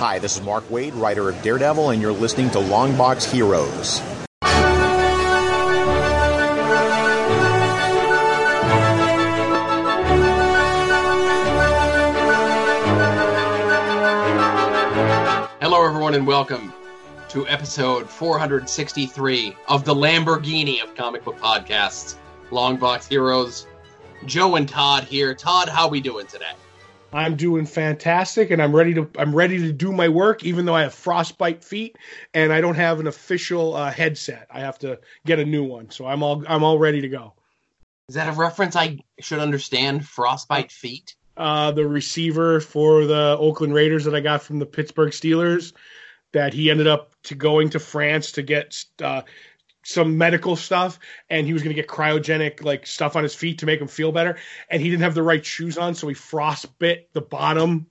Hi, this is Mark Waid, writer of Daredevil, and you're listening to Longbox Heroes. Hello, everyone, and welcome to episode 463 of the Lamborghini of comic book podcasts, Longbox Heroes. Joe and Todd here. Todd, how are we doing today? I'm doing fantastic, and I'm ready to I'm ready to do my work, even though I have frostbite feet and I don't have an official uh, headset. I have to get a new one, so I'm all I'm all ready to go. Is that a reference I should understand? Frostbite feet. Uh, the receiver for the Oakland Raiders that I got from the Pittsburgh Steelers, that he ended up to going to France to get uh, some medical stuff and he was going to get cryogenic like stuff on his feet to make him feel better and he didn't have the right shoes on so he frostbit the bottom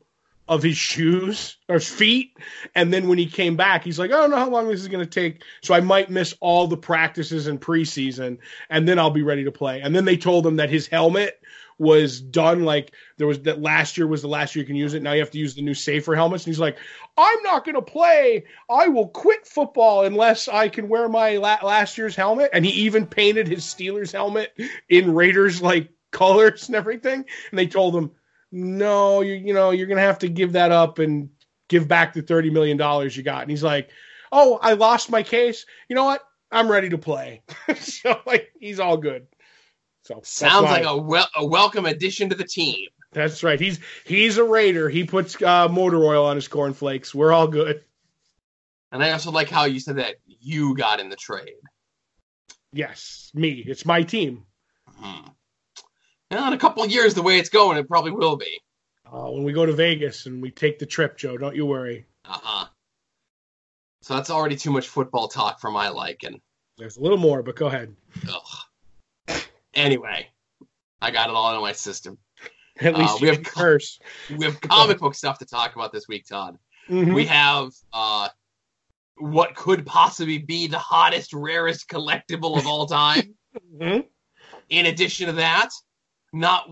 of his shoes or his feet and then when he came back he's like i don't know how long this is going to take so i might miss all the practices in preseason and then i'll be ready to play. And then they told him that his helmet was done like there was that last year was the last year you can use it. Now you have to use the new safer helmets. And he's like, I'm not going to play. I will quit football unless I can wear my la- last year's helmet. And he even painted his Steelers helmet in Raiders like colors and everything. And they told him, no, you you know you're going to have to give that up and give back the thirty million dollars you got. And he's like, oh, I lost my case. You know what? I'm ready to play. so like he's all good. So sounds like a wel- a welcome addition to the team. That's right. He's he's a raider. He puts uh, motor oil on his cornflakes. We're all good. And I also like how you said that you got in the trade. Yes, me. It's my team. Hmm. Well, in a couple years, the way it's going, it probably will be. Uh, when we go to Vegas and we take the trip, Joe, don't you worry. Uh huh. So that's already too much football talk for my liking. There's a little more, but go ahead. Ugh. Anyway, I got it all in my system. At least uh, we have curse. We have comic book stuff to talk about this week, Todd. Mm-hmm. We have uh, what could possibly be the hottest, rarest collectible of all time. mm-hmm. In addition to that, not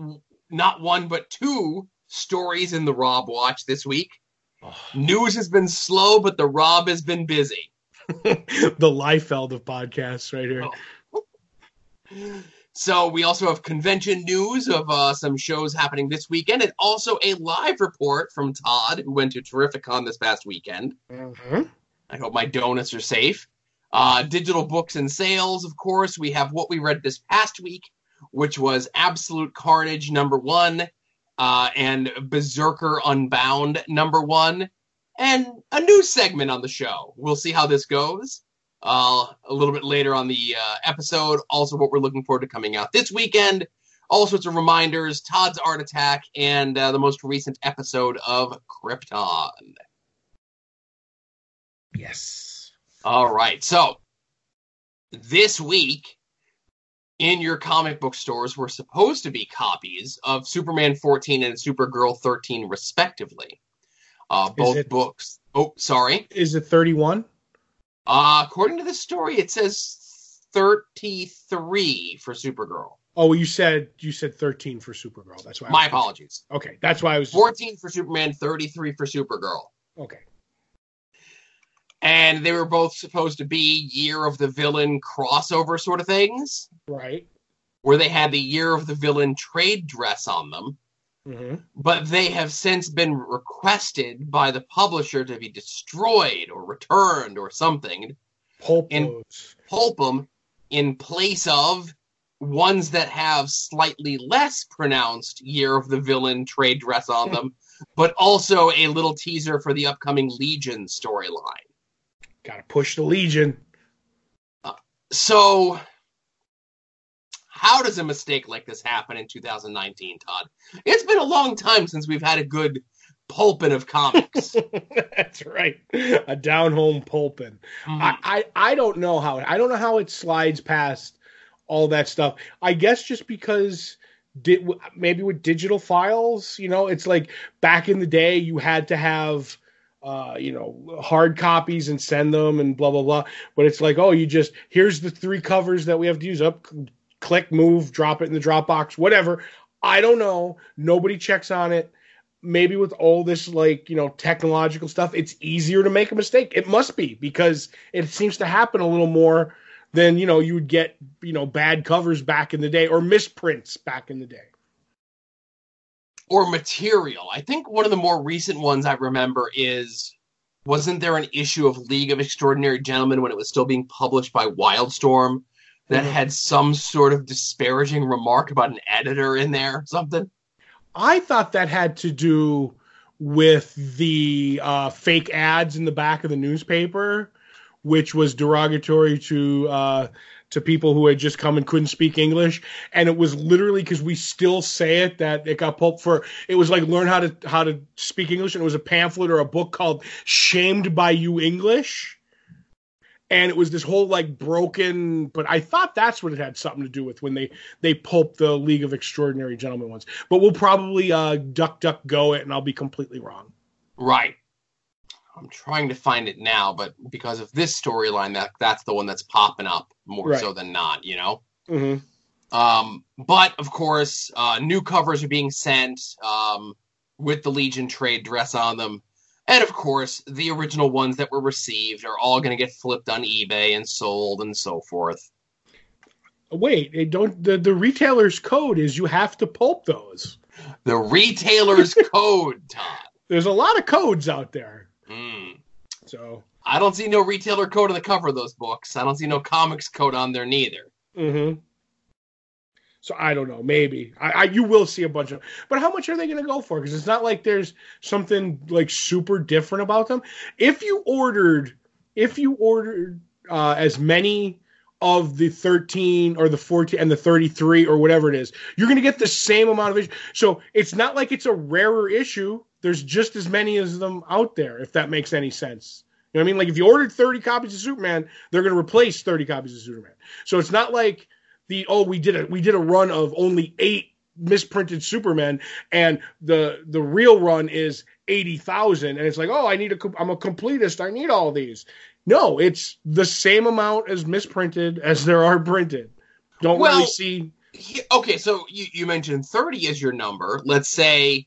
not one but two stories in the Rob Watch this week. Oh. News has been slow, but the Rob has been busy. the Liefeld of podcasts, right here. Oh. So we also have convention news of uh, some shows happening this weekend, and also a live report from Todd, who went to Terrificon this past weekend. Mm-hmm. I hope my donuts are safe. Uh, digital books and sales, of course. We have what we read this past week, which was Absolute Carnage number one, uh, and Berserker Unbound number one, and a new segment on the show. We'll see how this goes uh, a little bit later on the uh, episode. Also, what we're looking forward to coming out this weekend. All sorts of reminders, Todd's Art Attack, and uh, the most recent episode of Krypton. Yes. All right. So, this week in your comic book stores were supposed to be copies of Superman 14 and Supergirl 13, respectively. Uh, both it- books. Oh, sorry. Is it 31? Uh, according to the story, it says 33 for Supergirl. Oh, you said you said 13 for Supergirl. That's why. My apologies. Okay, that's why I was. 14 for Superman, 33 for Supergirl. Okay. And they were both supposed to be Year of the Villain crossover sort of things, Right. where they had the Year of the Villain trade dress on them. Mm-hmm. But they have since been requested by the publisher to be destroyed or returned or something. Pulp those. pulp them in place of ones that have slightly less pronounced Year of the Villain trade dress on them, but also a little teaser for the upcoming Legion storyline. Got to push the Legion. So, how does a mistake like this happen in 2019, Todd? It's been a long time since we've had a good pulping of comics. That's right. A down home pulping. Mhm. I, I I don't know how I don't know how it slides past all that stuff. I guess just because did maybe with digital files, you know, it's like back in the day you had to have uh, you know, hard copies and send them and blah blah blah. But it's like, oh, you just here's the three covers that we have to use up, click, move, drop it in the Dropbox, whatever. I don't know. Nobody checks on it. maybe with all this like you know technological stuff, it's easier to make a mistake. It must be because it seems to happen a little more than you know you would get you know bad covers back in the day or misprints back in the day or material. I think one of the more recent ones I remember is wasn't there an issue of League of Extraordinary Gentlemen when it was still being published by Wildstorm that mm-hmm. had some sort of disparaging remark about an editor in there, something? I thought that had to do with the uh, fake ads in the back of the newspaper, which was derogatory to uh, to people who had just come and couldn't speak English, and it was literally because we still say it that it got pulped for. It was like learn how to how to speak English, and it was a pamphlet or a book called "Shamed by You English." And it was this whole like broken but i thought that's what it had something to do with when they they pulped the league of extraordinary gentlemen ones but we'll probably uh duck duck go it and i'll be completely wrong right I'm trying to find it now, but because of this storyline, that that's the one that's popping up more right. so than not, you know. Mm-hmm. Um, but of course, uh, new covers are being sent um, with the Legion trade dress on them, and of course, the original ones that were received are all going to get flipped on eBay and sold and so forth. Wait, don't the the retailer's code is you have to pulp those. The retailer's code, Todd. There's a lot of codes out there. Mm. So I don't see no retailer code on the cover of those books. I don't see no comics code on there neither. Mm-hmm. So I don't know. Maybe I, I, you will see a bunch of, but how much are they going to go for? Because it's not like there's something like super different about them. If you ordered, if you ordered uh, as many of the 13 or the 14 and the 33 or whatever it is, you're going to get the same amount of issue. So it's not like it's a rarer issue there's just as many as them out there, if that makes any sense. You know what I mean? Like if you ordered 30 copies of Superman, they're going to replace 30 copies of Superman. So it's not like the oh we did a we did a run of only eight misprinted Superman, and the the real run is 80,000, and it's like oh I need a I'm a completist I need all these. No, it's the same amount as misprinted as there are printed. Don't well, really see. Okay, so you, you mentioned 30 as your number. Let's say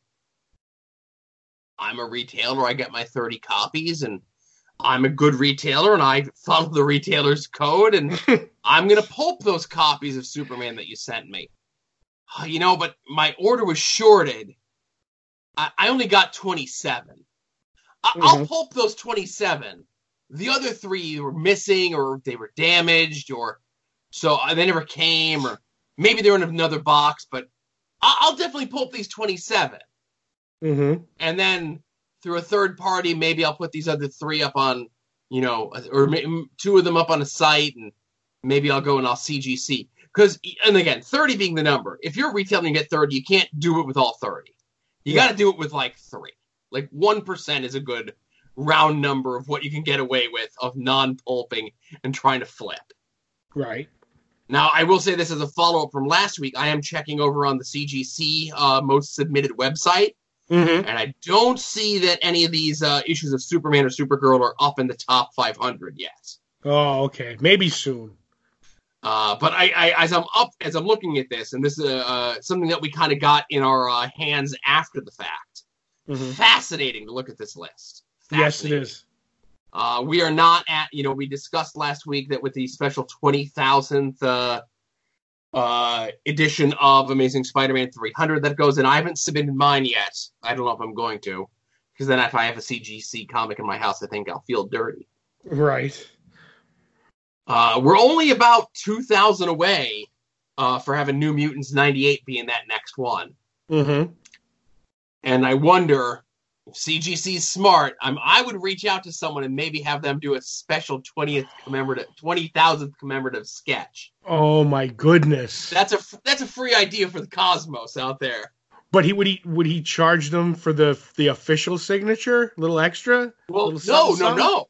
I'm a retailer, I get my 30 copies, and I'm a good retailer, and I follow the retailer's code, and I'm going to pulp those copies of Superman that you sent me. You know, but my order was shorted. I, I only got 27. I, mm-hmm. I'll pulp those 27. The other three were missing, or they were damaged, or so uh, they never came, or maybe they're in another box, but I'll definitely pulp these 27. Mm-hmm. And then through a third party, maybe I'll put these other three up on, you know, or two of them up on a site, and maybe I'll go and I'll CGC. Because, and again, 30 being the number. If you're retailing and get 30, you can't do it with all 30. You yeah. got to do it with like three. Like 1% is a good round number of what you can get away with of non pulping and trying to flip. Right. Now, I will say this as a follow up from last week. I am checking over on the CGC uh, most submitted website Mm-hmm. And I don't see that any of these uh, issues of Superman or Supergirl are up in the top 500 yet. Oh, okay. Maybe soon. Uh, but I, I, as I'm up, as I'm looking at this, and this is uh, something that we kind of got in our uh, hands after the fact. Mm-hmm. Fascinating to look at this list. Yes, it is. Uh, we are not at, you know, we discussed last week that with the special 20,000th uh, edition of Amazing Spider-Man 300 that goes in. I haven't submitted mine yet. I don't know if I'm going to, because then if I have a CGC comic in my house, I think I'll feel dirty. Right. Uh, we're only about 2,000 away uh, for having New Mutants 98 being that next one. Mm-hmm. And I wonder CGC smart. I'm, I would reach out to someone and maybe have them do a special 20th commemorative, 20,000th commemorative sketch. Oh my goodness. That's a that's a free idea for the cosmos out there. But he would he would he charge them for the the official signature, a little extra? Well, no, no, no.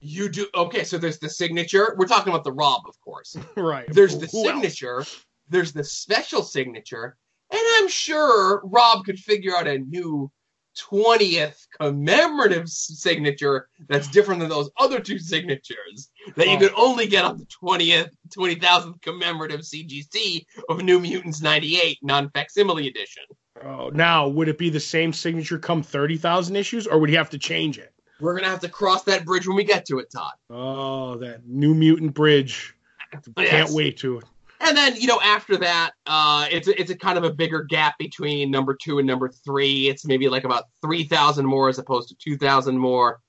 You do okay. So there's the signature. We're talking about the Rob, of course. right. There's the Who signature. Else? There's the special signature, and I'm sure Rob could figure out a new 20th commemorative signature that's different than those other two signatures that you oh. could only get on the 20th 20,000th commemorative CGC of New Mutants 98 non facsimile edition. Oh, now would it be the same signature come thirty thousand issues, or would he have to change it? We're gonna have to cross that bridge when we get to it, Todd. Oh, that New Mutant Bridge! Can't wait to. And then you know after that, uh, it's a, it's a kind of a bigger gap between number two and number three. It's maybe like about three thousand more as opposed to two thousand more,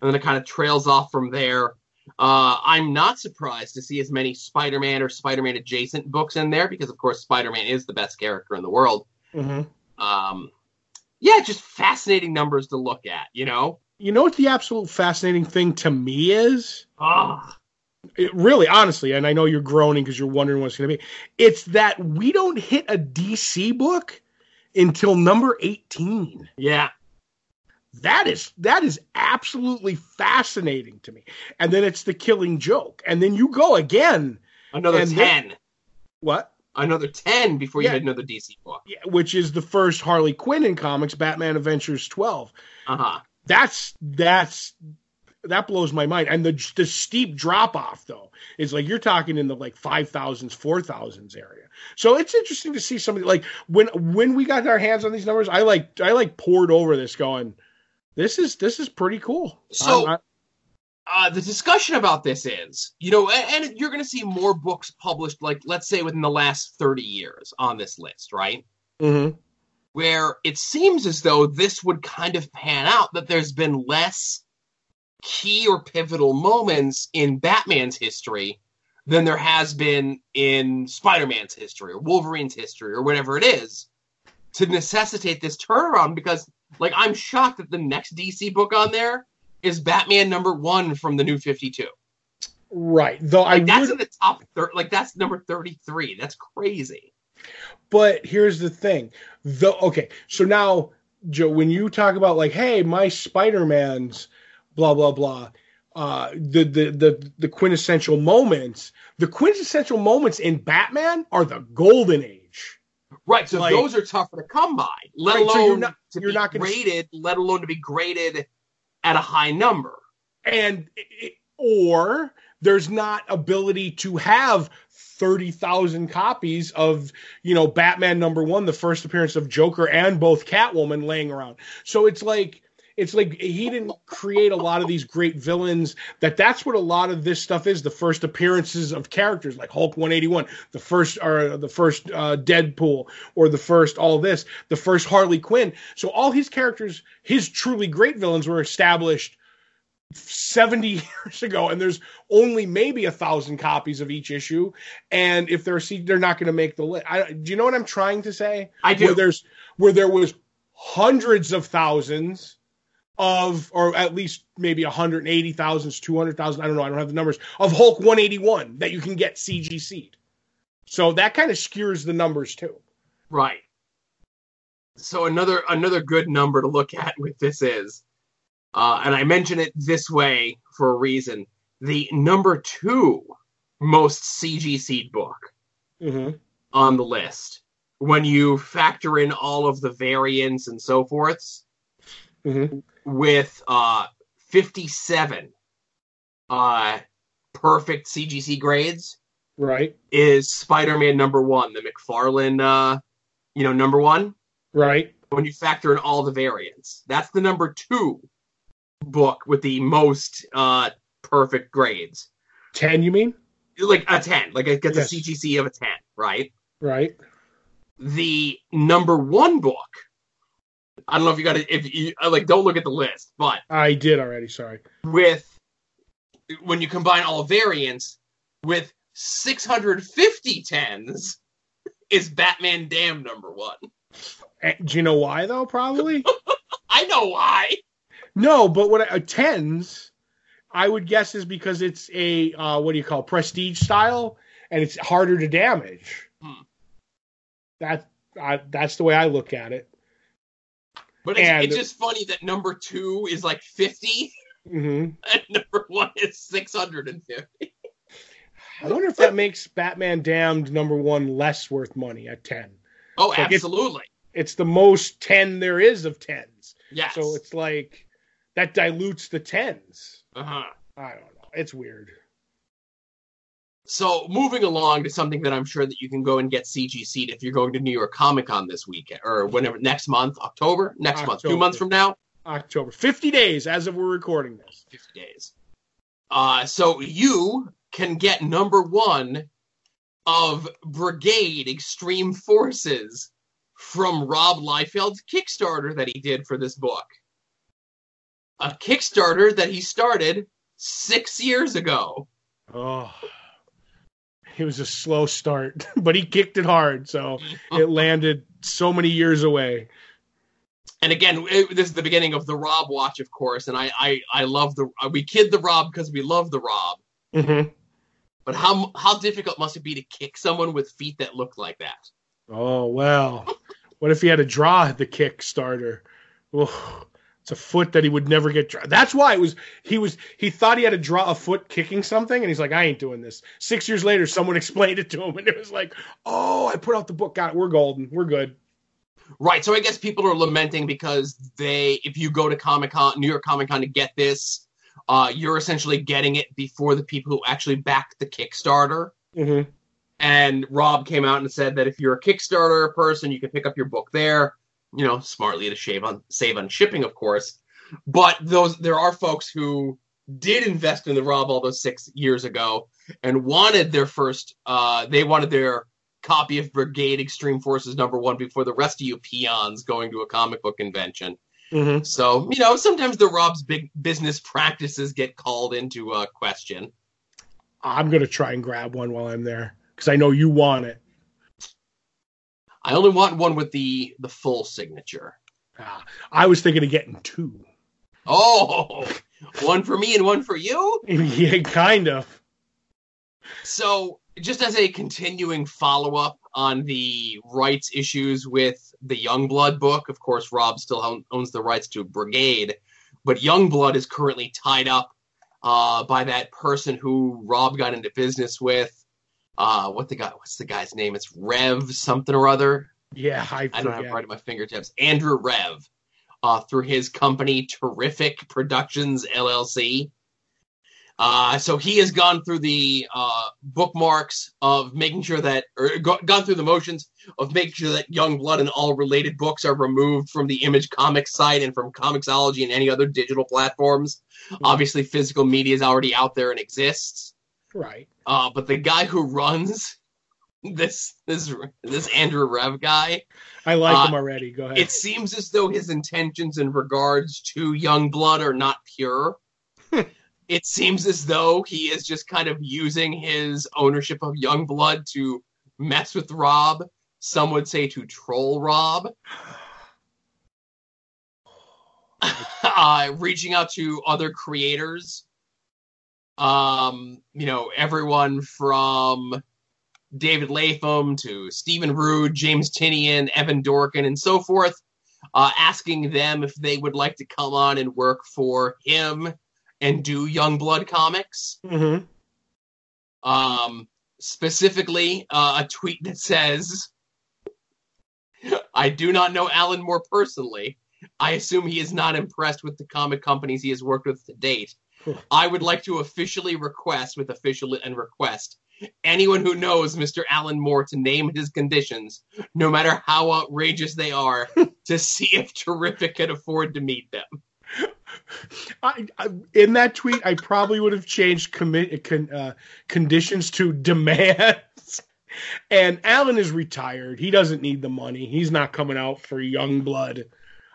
and then it kind of trails off from there. Uh, I'm not surprised to see as many Spider-Man or Spider-Man adjacent books in there because, of course, Spider-Man is the best character in the world. Mm-hmm. Um, yeah, just fascinating numbers to look at. You know, You know what the absolute fascinating thing to me is? ah, It really, honestly, and I know you're groaning because you're wondering what it's going to be. It's that we don't hit a DC book until number 18. yeah, That is that is absolutely fascinating to me. And then it's the killing joke. And then you go again. another And ten, What? another ten before you Yeah. hit another DC book. Yeah, which is the first Harley Quinn in comics, Batman Adventures 12. Uh huh. That's that's that blows my mind. And the the steep drop off though is like you're talking in the like five thousands, four thousands area. So it's interesting to see somebody like when when we got our hands on these numbers, I like I like poured over this going, this is this is pretty cool. So- I'm- uh, the discussion about this is, you know, and, and you're going to see more books published, like let's say within the last 30 years on this list, right? I- mhm. Where it seems as though this would kind of pan out that there's been less key or pivotal moments in Batman's history than there has been in Spider-Man's history or Wolverine's history or whatever it is to necessitate this turnaround because like I'm shocked that the next DC book on there is Batman number 1 from the new 52. Right. Though Like I that's would in the top thir- like that's number 33. That's crazy. But here's the thing. The okay, so now Joe, when you talk about like, hey, my Spider-Man's blah blah blah, uh the the the the quintessential moments, the quintessential moments in Batman are the golden age. Right, so Like- those are tougher to come by, let Right, alone so you're not- to you're be not gonna- graded, let alone to be graded at a high number. And it- or there's not ability to have 30,000 copies of, you know, Batman number 1, the first appearance of Joker and both Catwoman laying around. So it's like it's like he didn't create a lot of these great villains that that's what a lot of this stuff is the first appearances of characters like hulk 181 the first or the first uh, deadpool or the first all this the first harley quinn. So all his characters his truly great villains were established 70 years ago and there's only maybe a thousand copies of each issue. And if they're see they're not going to make the list I, do you know what i'm trying to say? I do. where there's where there was hundreds of thousands of or at least maybe 180,000 200,000 I don't know I don't have the numbers of Hulk 181 that you can get CGC'd. So that kind of skews the numbers too. Right. So another another good number to look at with this is, uh, and I mention it this way for a reason. The number two most CGC book Mm-hmm. on the list, when you factor in all of the variants and so forths, Mm-hmm. With uh 57 uh perfect CGC grades Right. is Spider-Man number 1, the McFarlane uh you know number 1 Right. when you factor in all the variants. That's the number 2 book with the most uh perfect grades. 10 you mean? Like a 10, like it gets Yes. a CGC of a 10, right? Right. The number 1 book I don't know if you got to if you like don't look at the list, but I did already, sorry. with when you combine all variants with 650 tens is Batman Damned number one. Eh, Do you know why though? Probably. I know why. no, but what uh, tens I would guess is because it's a uh, what do you call it, prestige style and it's harder to damage. Hmm. That I, that's the way I look at it. But it's, And- it's just funny that number two is like 50 hmm and number one is 650. I wonder if that makes Batman Damned number one less worth money at ten. Oh, Like, it's- absolutely. It's the most ten there is of tens, Yes. so it's like that dilutes the tens. uh-huh. I don't know. It's weird. So moving along to something that I'm sure that you can go and get CGC'd if you're going to New York Comic Con this weekend or whenever next month, October, next month, two months from now, October. 50 days as of we're recording this. 50 days. Uh, so you can get number one of Brigade Extreme Forces from Rob Liefeld's Kickstarter that he did for this book. A Kickstarter that he started six years ago. Oh. It was a slow start, but he kicked it hard, so it landed so many years away. And again, it, this is the beginning of the Rob watch, of course, and I I, I love the we kid the Rob because we love the Rob. Mm-hmm. But how how difficult must it be to kick someone with feet that look like that? Oh well. what if he had to draw the Kickstarter? Oh, it's a foot that he would never get. Draw. That's why it was. He was. He thought he had to draw a foot kicking something, and he's like, "I ain't doing this." Six years later, someone explained it to him, and it was like, "Oh, I put out the book. Got it. We're golden. We're good." Right. So I guess people are lamenting because they, if you go to Comic Con, New York Comic Con to get this, uh, you're essentially getting it before the people who actually backed the Kickstarter. Mm-hmm. And Rob came out and said that if you're a Kickstarter person, you can pick up your book there. You know, smartly to shave on save on shipping, of course. But those there are folks who did invest in the Rob all those six years ago and wanted their first. Uh, they wanted their copy of Brigade Extreme Forces number one before the rest of you peons going to a comic book convention. Mm-hmm. So you know, sometimes the Rob's big business practices get called into uh, question. I'm gonna try and grab one while I'm there because I know you want it. I only want one with the the full signature. Ah, I was thinking of getting two. Oh, one for me and one for you. yeah, kind of. So, just as a continuing follow up on the rights issues with the Youngblood book, of course, Rob still owns the rights to Brigade, but Youngblood is currently tied up uh, by that person who Rob got into business with. Uh, what the guy? What's the guy's name? It's Rev something or other. Yeah, I, I don't have it right at my fingertips. Andrew Rev, uh, through his company Terrific Productions LLC. Uh, so he has gone through the uh, bookmarks of making sure that, or go, gone through the motions of making sure that Young Blood and all related books are removed from the Image Comics site and from Comixology and any other digital platforms. Obviously, physical media is already out there and exists. Right. Uh, but the guy who runs this this this Andrew Rev guy, I like Uh, him already. Go ahead. it seems as though his intentions in regards to young blood are not pure. it seems as though he is just kind of using his ownership of young blood to mess with Rob. Some would say to troll Rob. uh, reaching out to other creators. Um, you know, everyone from David Lapham to Stephen Rude, James Tynion, Evan Dorkin, and so forth, uh, asking them if they would like to come on and work for him and do Youngblood comics. hmm Um, specifically, uh, a tweet that says, I do not know Alan Moore personally. I assume he is not impressed with the comic companies he has worked with to date. I would like to officially request, with official and request, anyone who knows Mr. Alan Moore to name his conditions, no matter how outrageous they are, to see if Terrific can afford to meet them. I, I, in that tweet, I probably would have changed commi- con, uh, conditions to demands. And Alan is retired. He doesn't need the money. He's not coming out for young blood.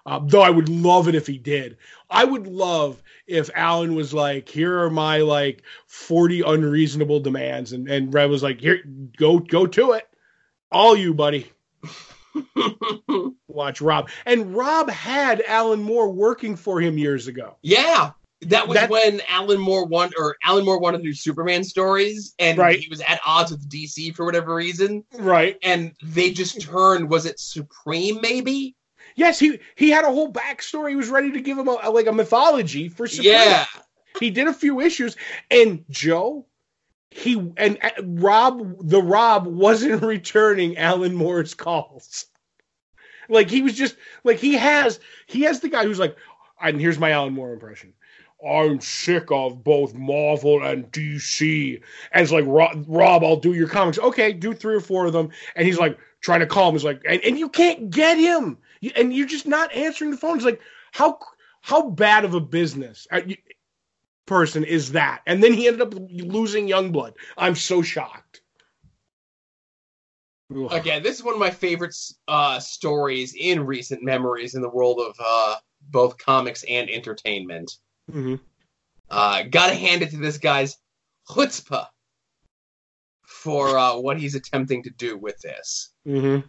Uh, though I would love it if he did. I would love if Alan was like, "Here are my like forty unreasonable demands," and and Rev was like, "Here, go go to it, all you, buddy." Watch Rob, and Rob had Alan Moore working for him years ago. Yeah. That was when Alan Moore won, or Alan Moore wanted to do Superman stories, and Right. he was at odds with DC for whatever reason, Right. and they just turned. Was it Supreme? Maybe. Yes, he he had a whole backstory. He was ready to give him a, like a mythology for Supreme. Yeah. He did a few issues, and Joe, he and uh, Rob, the Rob wasn't returning Alan Moore's calls. Like he was just like he has he has the guy who's like, and here's my Alan Moore impression. I'm sick of both Marvel and DC. And it's like, Rob, Rob, I'll do your comics. Okay, do three or four of them. And he's like, trying to call him. He's like, and, and you can't get him. And you're just not answering the phones. Like, how how bad of a business uh, person is that? And then he ended up losing Youngblood. I'm so shocked. Again, this is one of my favorite uh, stories in recent memories in the world of uh, both comics and entertainment. Mhm. Uh, gotta hand it to this guy's chutzpah for uh, what he's attempting to do with this. hmm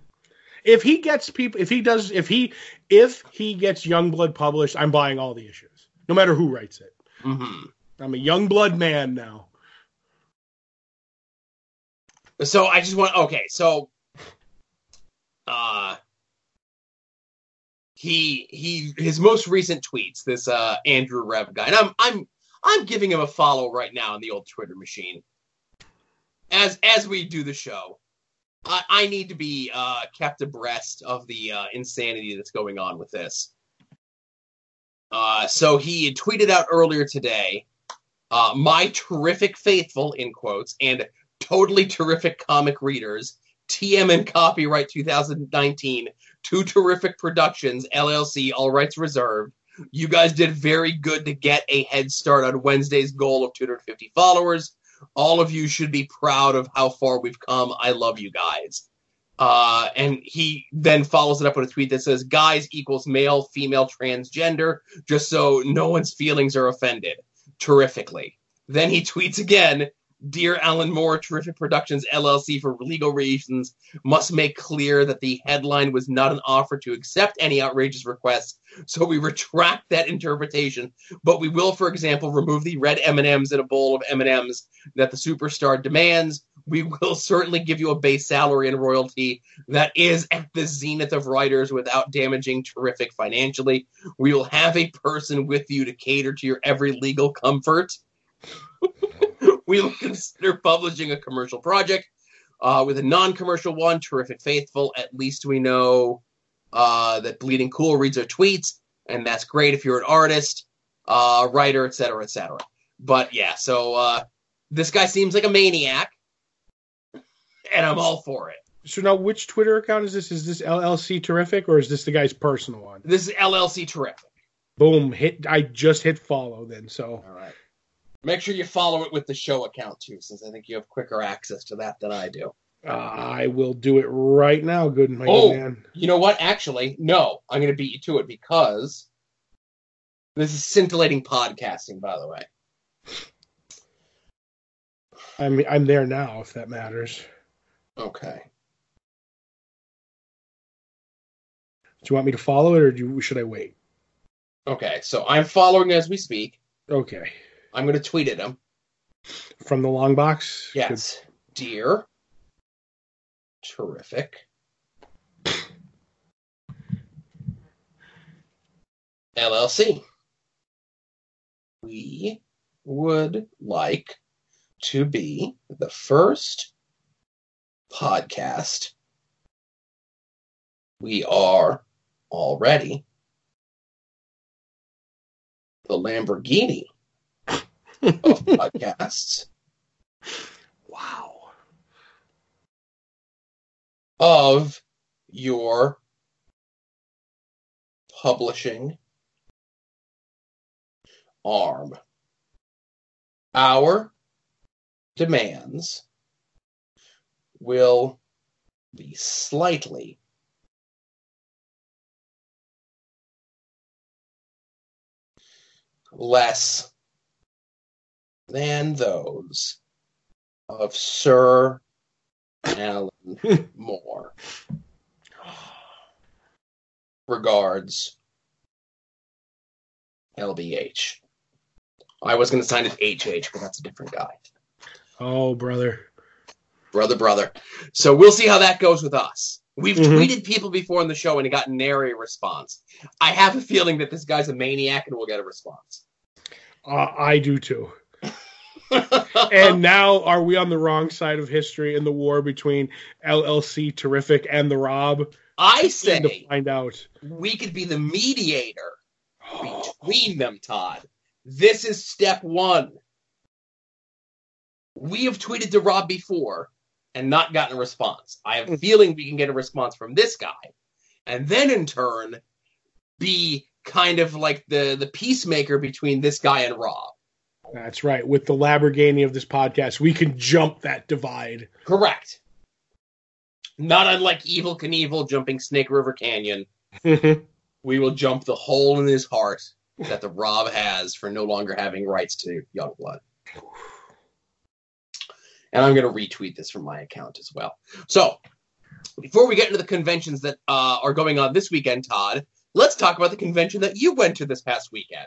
If he gets people, if he does, if he if he gets Youngblood published, I'm buying all the issues, no matter who writes it. hmm I'm a Youngblood man now. So I just want okay, so uh he he his most recent tweets, this uh Andrew Rev guy, and I'm I'm I'm giving him a follow right now on the old Twitter machine. As as we do the show. I, I need to be uh kept abreast of the uh insanity that's going on with this. Uh so he tweeted out earlier today, uh my terrific faithful in quotes and totally terrific comic readers. TM and Copyright 2019, Two Terrific Productions, LLC, all rights reserved. You guys did very good to get a head start on Wednesday's goal of 250 followers. All of you should be proud of how far we've come. I love you guys. Uh, and he then follows it up with a tweet that says, guys equals male, female, transgender, just so no one's feelings are offended. Terrifically. Then he tweets again, Dear Alan Moore, Terrific Productions LLC, for legal reasons, must make clear that the headline was not an offer to accept any outrageous requests, so we retract that interpretation. But we will, for example, remove the red M&Ms in a bowl of M&Ms that the superstar demands. We will certainly give you a base salary and royalty that is at the zenith of writers without damaging Terrific financially. We will have a person with you to cater to your every legal comfort we will consider publishing a commercial project uh, with a non-commercial one. Terrific Faithful. At least we know uh, that Bleeding Cool reads our tweets, and that's great if you're an artist, uh, writer, etc., etc. But yeah, so uh, this guy seems like a maniac, and I'm all for it. So now, which Twitter account is this? Is this LLC Terrific or is this the guy's personal one? This is LLC Terrific. Boom! Hit. I just hit follow then. So All right. Make sure you follow it with the show account too, since I think you have quicker access to that than I do. uh, I will do it right now. Good my Oh. good man. You know what? Actually, no. I'm going to beat you to it because this is scintillating podcasting, by the way. I'm I'm there now. If that matters. Okay. Do you want me to follow it or do you, should I wait? Okay. So I'm following as we speak. Okay. I'm going to tweet at him. From the long box. Yes. Dear. Terrific. LLC. We would like to be the first podcast. We are already the Lamborghini of podcasts. Wow. of your publishing arm. Our demands will be slightly less than those of Sir Alan Moore. Regards, LBH. I was going to sign it HH, but that's a different guy. Oh, brother. Brother, brother. So we'll see how that goes with us. We've Mhm. tweeted people before in the show and it got nary response. I have a feeling that this guy's a maniac and we'll get a response. Uh, I do too. And now, are we on the wrong side of history in the war between LLC Terrific and the Rob? I Need to find out. we could be the mediator oh. between them, Todd. This is step one. We have tweeted to Rob before and not gotten a response. I have a mm-hmm. feeling we can get a response from this guy, and then in turn be kind of like the the peacemaker between this guy and Rob. That's right. With the Lamborghini of this podcast, we can jump that divide. Correct. Not unlike Evel Knievel jumping Snake River Canyon, we will jump the hole in his heart that the Rob has for no longer having rights to Youngblood. And I'm going to retweet this from my account as well. So, before we get into the conventions that uh, are going on this weekend, Todd, let's talk about the convention that you went to this past weekend.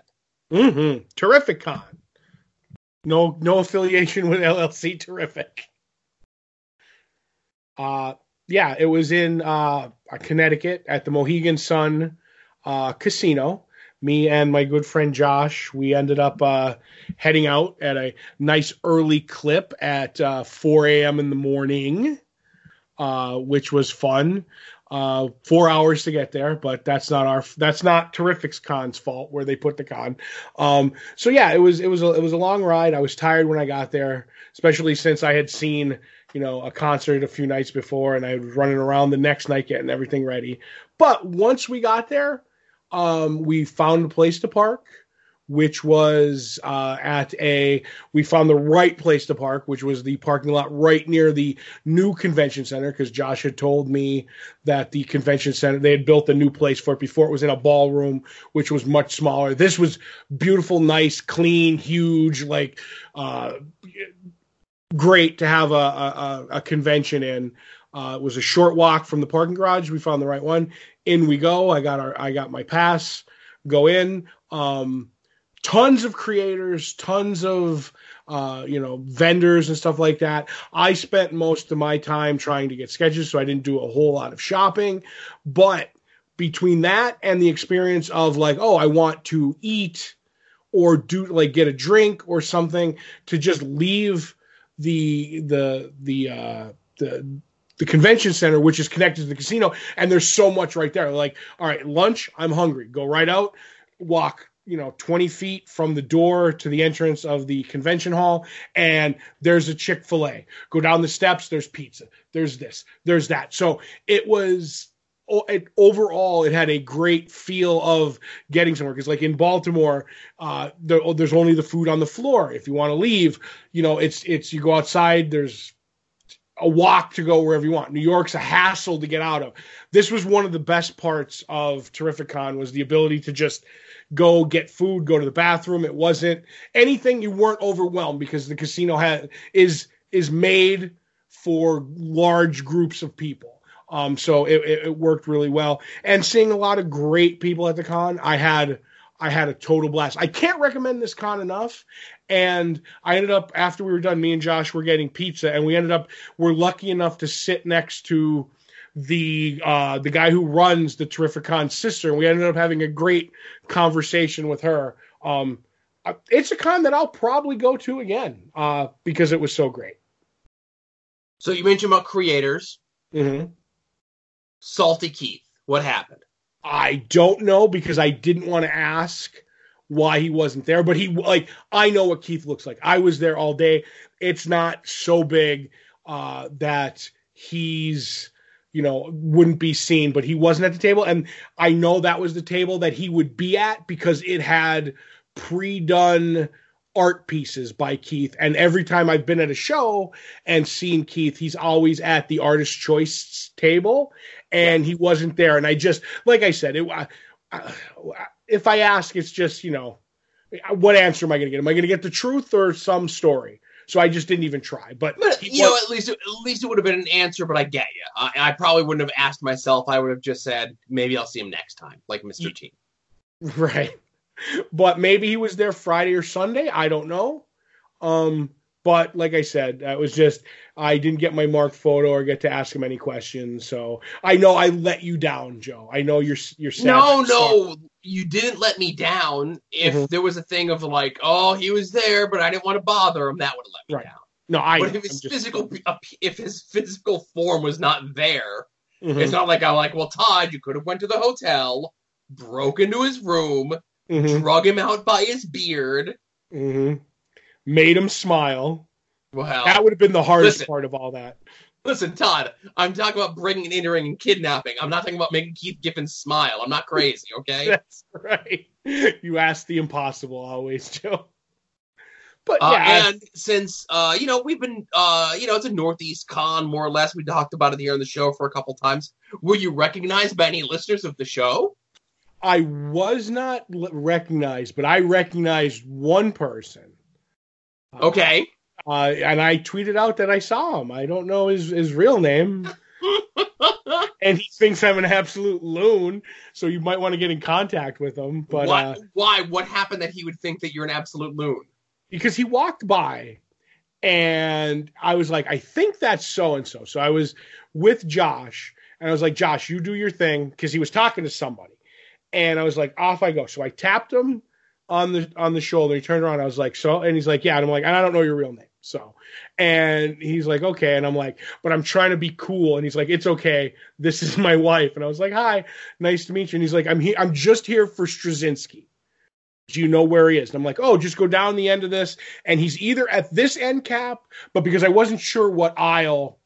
Mm-hmm. Terrific con. No, no affiliation with LLC. Terrific. Uh, yeah, it was in uh, Connecticut at the Mohegan Sun uh, Casino. Me and my good friend Josh, we ended up uh, heading out at a nice early clip at uh, 4 a.m. in the morning, uh, which was fun. Uh, four hours to get there, but that's not our that's not Terrific's Con's fault where they put the con. Um, so yeah, it was it was a, it was a long ride. I was tired when I got there, especially since I had seen you know a concert a few nights before, and I was running around the next night getting everything ready. But once we got there, um, we found a place to park which was uh, at a we found the right place to park which was the parking lot right near the new convention center because josh had told me that the convention center they had built a new place for it before it was in a ballroom which was much smaller. This was beautiful nice clean huge like uh, great to have a, a, a convention in. Uh, it was a short walk from the parking garage. We found the right one. In we go. I got our i got my pass. Go in. Um, tons of creators, tons of uh, you know vendors and stuff like that. I spent most of my time trying to get sketches, so I didn't do a whole lot of shopping. But between that and the experience of like, oh, I want to eat or do like get a drink or something to just leave the the the uh, the the convention center, which is connected to the casino, and there's so much right there. Like, all right, lunch, I'm hungry. Go right out, walk you know 20 feet from the door to the entrance of the convention hall and there's a chick-fil-a go down the steps there's pizza there's this there's that so it was it, overall it had a great feel of getting somewhere because like in baltimore uh, there, there's only the food on the floor if you want to leave you know it's it's you go outside there's a walk to go wherever you want. New York's a hassle to get out of. This was one of the best parts of Terrific Con was the ability to just go get food, go to the bathroom. It wasn't anything you weren't overwhelmed because the casino had is is made for large groups of people. Um, so it, it worked really well. And seeing a lot of great people at the con, I had I had a total blast. I can't recommend this con enough. And I ended up after we were done, me and Josh were getting pizza, and we ended up we're lucky enough to sit next to the uh, the guy who runs the Terrificon sister, and we ended up having a great conversation with her. Um, uh, it's a con that I'll probably go to again uh, because it was so great. So you mentioned about creators. Mm-hmm. Salty Keith, what happened? I don't know because I didn't want to ask why he wasn't there, but he like I know what Keith looks like. I was there all day. It's not so big uh, that he's you know, wouldn't be seen, but he wasn't at the table. And I know that was the table that he would be at because it had pre done art pieces by Keith. And every time I've been at a show and seen Keith, he's always at the artist choice table and he wasn't there. And I just, like I said, it, uh, if I ask, it's just, you know, what answer am I going to get? Am I going to get the truth or some story? So I just didn't even try. But, but you was, know, at least at least it would have been an answer. But I get you. I, I, probably wouldn't have asked myself. I would have just said maybe I'll see him next time, like Mr. T. Right. But maybe he was there Friday or Sunday. I don't know. Um, but like I said, it was just I didn't get my marked photo or get to ask him any questions. So I know I let you down, Joe. I know you're you're sad. No, no, you didn't let me down. If mm-hmm. there was a thing of like, oh, he was there, but I didn't want to bother him, that would have let me right. down. No, I. But if his just... physical, if his physical form was not there, mm-hmm. it's not like I'm like, well, Todd, you could have went to the hotel, broke into his room, Mhm, drug him out by his beard. mhm. Made him smile. Well, That would have been the hardest listen. part of all that. listen, Todd, I'm talking about bringing and entering and kidnapping. I'm not talking about making Keith Giffen smile. I'm not crazy, okay? That's right. You ask the impossible always, Joe. But Uh, yeah, and since uh, you know we've been uh, you know it's a Northeast con more or less. We talked about it here on the show for a couple times. Were you recognized by any listeners of the show? I was not recognized, but I recognized one person. Okay. Uh, and I tweeted out that I saw him. I don't know his, his real name. and he thinks I'm an absolute loon, so you might want to get in contact with him. But why? uh, why? What happened that he would think that you're an absolute loon? because he walked by and I was like, I think that's so and so. So I was with Josh and I was like, Josh, you do your thing because he was talking to somebody. And I was like, off I go. So I tapped him on the on the shoulder. He turned around. I was like, so, and he's like, yeah. And I'm like, and I don't know your real name. So, and he's like, okay. And I'm like, but I'm trying to be cool. And he's like, it's okay. This is my wife. And I was like, hi, nice to meet you. And he's like, I'm here. I'm just here for Straczynski. Do you know where he is? And I'm like, oh, just go down the end of this. And he's either at this end cap, but because I wasn't sure what aisle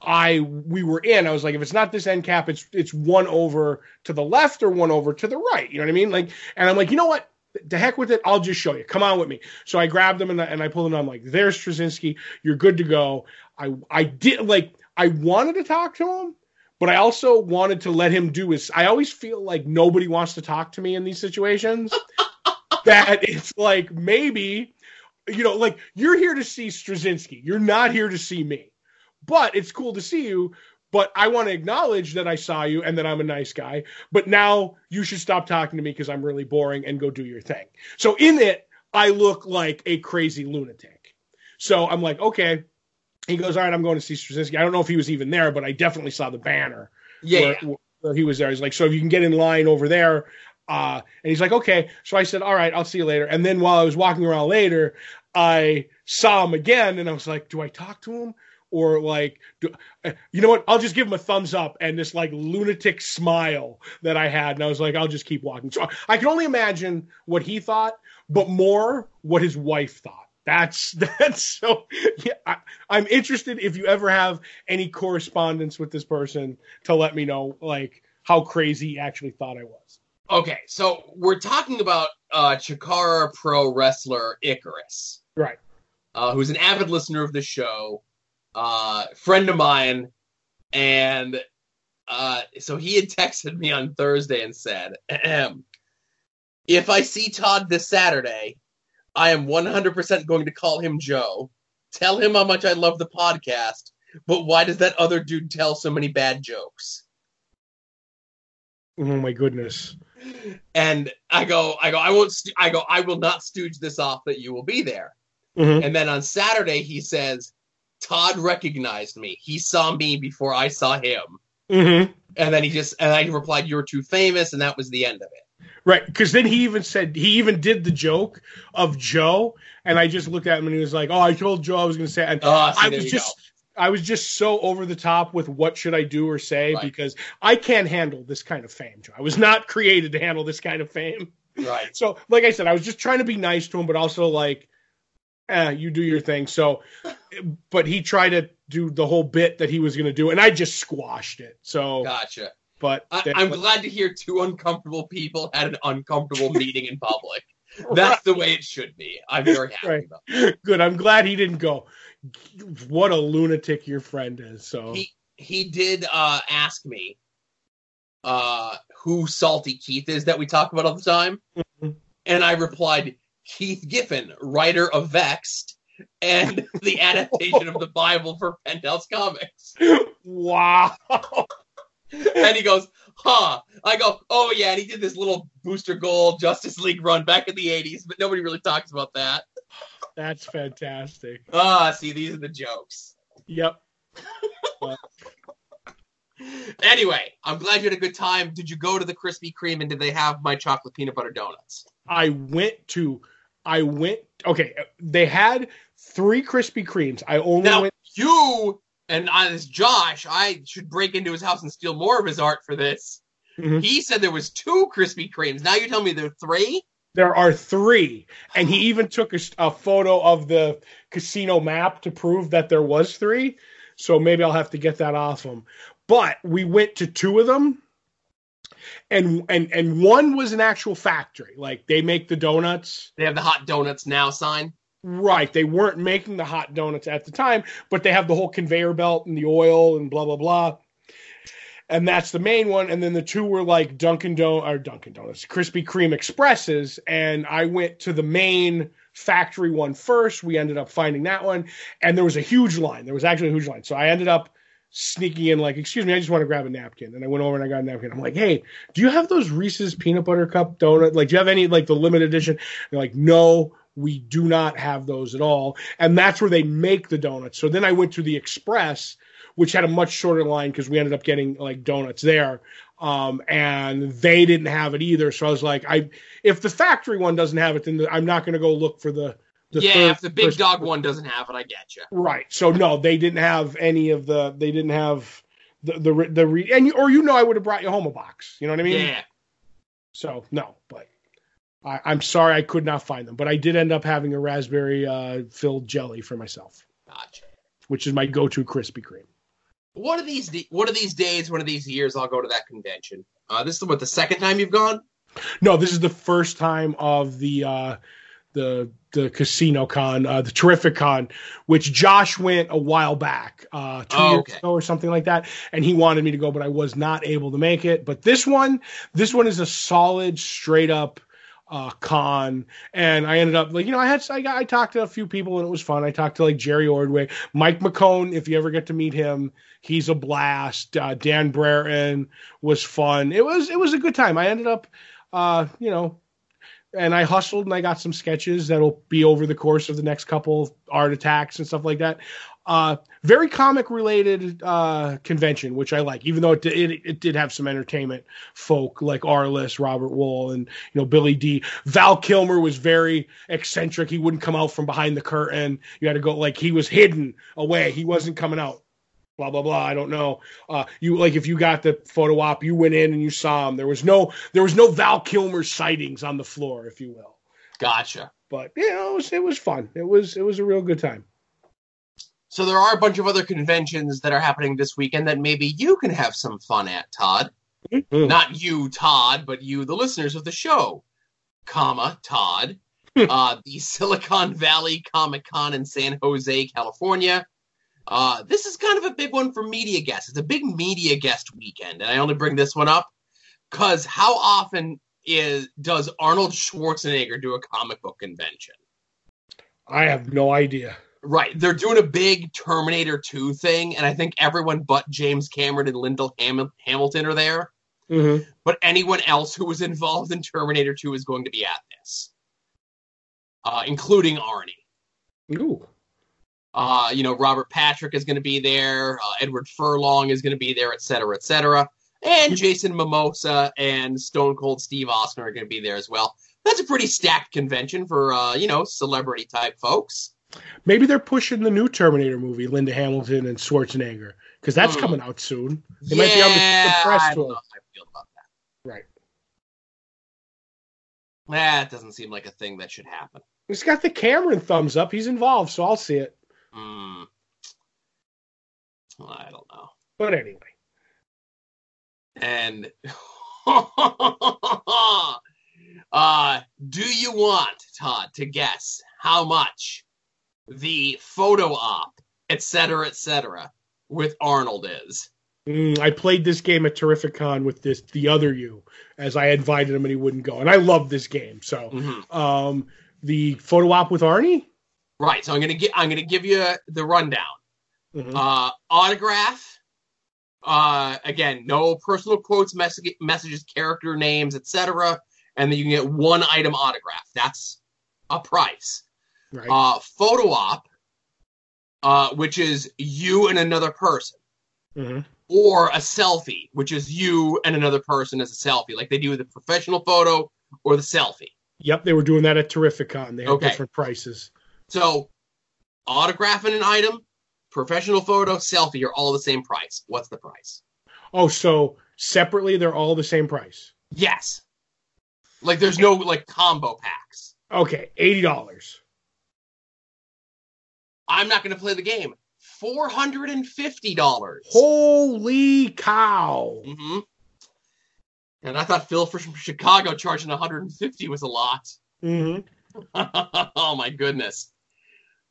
I we were in, I was like, if it's not this end cap, it's it's one over to the left or one over to the right. You know what I mean? Like, and I'm like, you know what? The heck with it. I'll just show you. Come on with me. So I grabbed him and I, and I pulled him. I'm like, there's Straczynski. You're good to go. I I did like I wanted to talk to him, but I also wanted to let him do his. I always feel like nobody wants to talk to me in these situations. that it's like maybe, you know, like you're here to see Straczynski. You're not here to see me. But it's cool to see you. But I want to acknowledge that I saw you and that I'm a nice guy. But now you should stop talking to me because I'm really boring and go do your thing. So in it, I look like a crazy lunatic. So I'm like, okay. He goes, all right, I'm going to see Straczynski. I don't know if he was even there, but I definitely saw the banner Yeah. where, where he was there. He's like, so if you can get in line over there. Uh, and he's like, okay. So I said, all right, I'll see you later. And then while I was walking around later, I saw him again and I was like, do I talk to him? Or like, do, uh, you know what? I'll just give him a thumbs up and this like lunatic smile that I had. And I was like, I'll just keep walking. So I can only imagine what he thought, but more what his wife thought. That's that's so. Yeah, I, I'm interested if you ever have any correspondence with this person to let me know like how crazy he actually thought I was. Okay, so we're talking about uh, Chikara pro wrestler Icarus, Right. uh, who's an avid listener of the show, uh, friend of mine, and uh, so he had texted me on Thursday and said, "If I see Todd this Saturday, I am 100% going to call him Joe. Tell him how much I love the podcast, but why does that other dude tell so many bad jokes?" Oh my goodness. And I go, I go, I won't, st- I go, I will not stooge this off that you will be there. Mhm. And then on Saturday, he says, Todd recognized me. He saw me before I saw him. Mm-hmm. And then he just, and I replied, You're too famous. And that was the end of it. Right. Because then he even said he even did the joke of Joe, and I just looked at him and he was like, "Oh, I told Joe I was going to say." And see, I was just. I was just so over the top with what should I do or say Right. because I can't handle this kind of fame. Joe. I was not created to handle this kind of fame. Right. So, like I said, I was just trying to be nice to him, but also like, eh, you do your thing. So, but he tried to do the whole bit that he was going to do, and I just squashed it. So, Gotcha. but I, I'm glad to hear two uncomfortable people had an uncomfortable meeting in public. That's the way it should be. I'm very happy Right. about that. good. I'm glad he didn't go. What a lunatic your friend is. So, He he did uh, ask me uh, who Salty Keith is that we talk about all the time, Mhm. and I replied Keith Giffen, writer of Vext and the adaptation of the Bible for Penthouse Comics. wow. And he goes, "Huh?" I go, "Oh yeah," and he did this little Booster Gold Justice League run back in the '80s, but nobody really talks about that. That's fantastic. Ah, see, these are the jokes. Yep. Anyway, I'm glad you had a good time. Did you go to the Krispy Kreme and did they have my chocolate peanut butter donuts? I went to, I went, okay, they had three Krispy Kremes. I only Now, went, you and I, this Josh, I should break into his house and steal more of his art for this. Mhm. He said there was two Krispy Kremes. Now you tell me there are three? There are three, and he even took a, a, photo of the casino map to prove that there was three. So maybe I'll have to get that off him. But we went to two of them, and and and one was an actual factory. Like they make the donuts. They have the hot donuts now sign. Right. They weren't making the hot donuts at the time, but they have the whole conveyor belt and the oil and blah blah blah. And that's the main one. And then the two were like Dunkin' Don or Dunkin' Donuts, Krispy Kreme Expresses. And I went to the main factory one first. We ended up finding that one, and there was a huge line. There was actually a huge line. So I ended up sneaking in, like, excuse me, I just want to grab a napkin. And I went over and I got a napkin. I'm like, hey, do you have those Reese's peanut butter cup donut? Like, do you have any like the limited edition? They're like, no, we do not have those at all. And that's where they make the donuts. So then I went to the Express, which had a much shorter line because we ended up getting like donuts there. Um, and they didn't have it either. So I was like, I if the factory one doesn't have it, then the, I'm not going to go look for the. Yeah, third, if the big dog one doesn't have it, I get you. Right. So no, they didn't have any of the. They didn't have the the the re, and or you know I would have brought you home a box. You know what I mean? Yeah. So no, but I, am sorry I could not find them, but I did end up having a raspberry uh, filled jelly for myself. Gotcha. Which is my go-to Krispy Kreme. One of these one of these days, one of these years, I'll go to that convention. Uh, this is what the second time you've gone. No, this is the first time of the uh, the the casino con, uh, the Terrificon, which Josh went a while back, uh, two oh, years okay. ago or something like that, and he wanted me to go, but I was not able to make it. But this one, this one is a solid, straight up uh, con, and I ended up like you know I had I, got, I talked to a few people and it was fun. I talked to like Jerry Ordway, Mike McKone. If you ever get to meet him, he's a blast. Uh, Dan Brereton was fun. It was it was a good time. I ended up, uh, you know, and I hustled and I got some sketches that'll be over the course of the next couple art attacks and stuff like that. Uh, very comic related uh, convention, which I like, even though it, it, it did have some entertainment folk like Arliss, Robert Wuhl, and you know Billy Dee. Val Kilmer was very eccentric. He wouldn't come out from behind the curtain. You had to go like he was hidden away. He wasn't coming out. Blah blah blah. I don't know. Uh, you like if you got the photo op, you went in and you saw him. There was no there was no Val Kilmer sightings on the floor, if you will. Gotcha. But you know, it was, it was fun. It was it was a real good time. So there are a bunch of other conventions that are happening this weekend that maybe you can have some fun at, Todd. Mm-hmm. Not you, Todd, but you, the listeners of the show, comma Todd. uh, the Silicon Valley Comic Con in San Jose, California. Uh, this is kind of a big one for media guests. It's a big media guest weekend, and I only bring this one up because how often is does Arnold Schwarzenegger do a comic book convention? I have no idea. Right. They're doing a big Terminator 2 thing, and I think everyone but James Cameron and Linda Ham- Hamilton are there. Mm-hmm. But anyone else who was involved in Terminator 2 is going to be at this, uh, including Arnie. Ooh. Uh, you know, Robert Patrick is going to be there. Uh, Edward Furlong is going to be there, et cetera, et cetera. And Jason Momoa and Stone Cold Steve Austin are going to be there as well. That's a pretty stacked convention for, uh, you know, celebrity type folks. Maybe they're pushing the new Terminator movie, Linda Hamilton and Schwarzenegger, because that's mm. coming out soon. They yeah, might be on the, the press tour. I feel about that. Right. That doesn't seem like a thing that should happen. He's got the Cameron thumbs up. He's involved, so I'll see it. Mm. I don't know. But anyway. And uh, do you want Todd to guess how much the photo op, etc., etc., with Arnold is. Mm, I played this game at Terrificon with this the other you, as I invited him and he wouldn't go, and I love this game. So, mm-hmm. um, the photo op with Arnie. Right. So I'm gonna get I'm gonna give you the rundown. Mm-hmm. Uh, autograph. Uh, again, no personal quotes, message, messages, character names, etc. And then you can get one item autograph. That's a price. Right. Uh, photo op, uh, which is you and another person. Mm-hmm. Or a selfie, which is you and another person as a selfie, like they do with the professional photo or the selfie. Yep, they were doing that at Terrificon. They had okay. different prices. So, autographing an item, professional photo, selfie are all the same price. What's the price? Oh, so separately they're all the same price. Yes. Like there's no like combo packs. Okay, eighty dollars. I'm not going to play the game. Four hundred and fifty dollars. Holy cow! hmm And I thought Phil from Chicago charging 150 was a lot. hmm oh my goodness.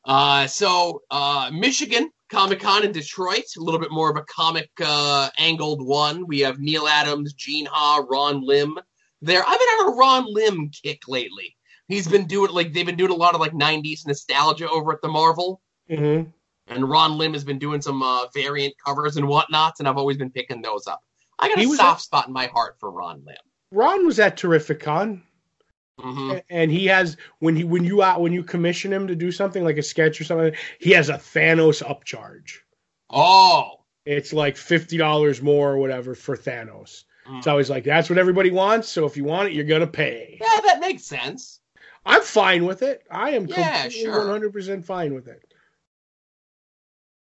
Uh, so uh, Michigan Comic Con in Detroit, a little bit more of a comic uh, angled one. We have Neal Adams, Gene Ha, Ron Lim there. I've been on a Ron Lim kick lately. He's been doing like they've been doing a lot of like 90s nostalgia over at the Marvel. hmm And Ron Lim has been doing some uh, variant covers and whatnots, and I've always been picking those up. I got He a soft spot in my heart for Ron Lim. Ron was at Terrificon. Hmm and he has when he when you out when you commission him to do something like a sketch or something, he has a Thanos upcharge. Oh, It's like fifty dollars more or whatever for Thanos. Mm. It's always like that's what everybody wants. So if you want it, you're gonna pay. yeah, that makes sense. I'm fine with it. I am Yeah, completely sure. 100 percent fine with it.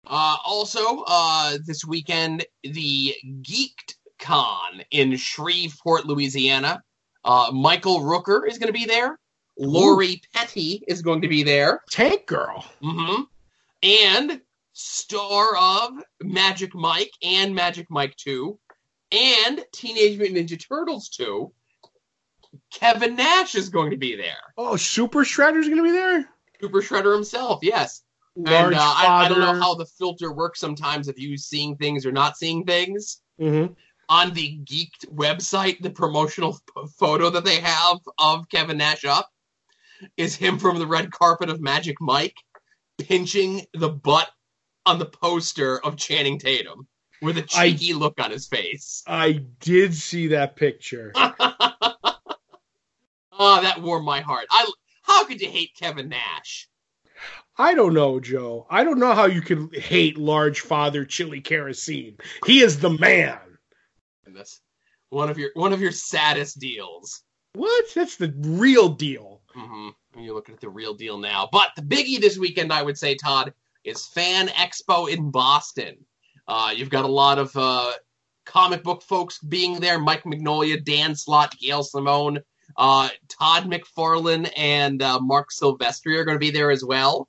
Uh, also, uh, this weekend, the Geek'd Con in Shreveport, Louisiana. Uh, Michael Rooker is going to be there. Lori Petty is going to be there. Tank Girl. Mm-hmm. And star of Magic Mike and Magic Mike 2 and Teenage Mutant Ninja Turtles 2. Kevin Nash is going to be there. Oh, Super Shredder's gonna be there. Super Shredder himself, yes. Large and uh, I, I don't know how the filter works sometimes if you seeing things or not seeing things. Mhm. On the Geek'd website, the promotional p- photo that they have of Kevin Nash up is him from the red carpet of Magic Mike pinching the butt on the poster of Channing Tatum with a cheeky look on his face. I did see that picture. Oh, that warmed my heart. I how could you hate Kevin Nash? I don't know, Joe. I don't know how you could hate large father chili kerosene. He is the man. Goodness. One of your one of your saddest deals. What? That's the real deal. hmm You're looking at the real deal now. But the biggie this weekend, I would say, Todd, is Fan Expo in Boston. Uh, you've got a lot of uh, comic book folks being there. Mike Mignola, Dan Slott, Gail Simone, uh, Todd McFarlane, and uh, Marc Silvestri are going to be there as well.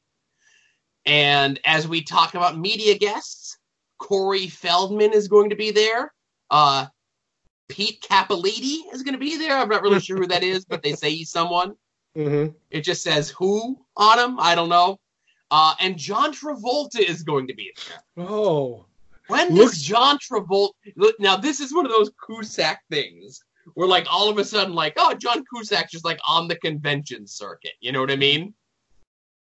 And as we talk about media guests, Corey Feldman is going to be there. Uh, Pete Capaldi is going to be there. I'm not really sure who that is, but they say he's someone. hmm It just says who on him. I don't know. Uh, and John Travolta is going to be there. Oh, When Looks- does John Travolta? look, Now this is one of those Cusack things where, like, all of a sudden, like, oh, John Cusack's just like on the convention circuit. You know what I mean?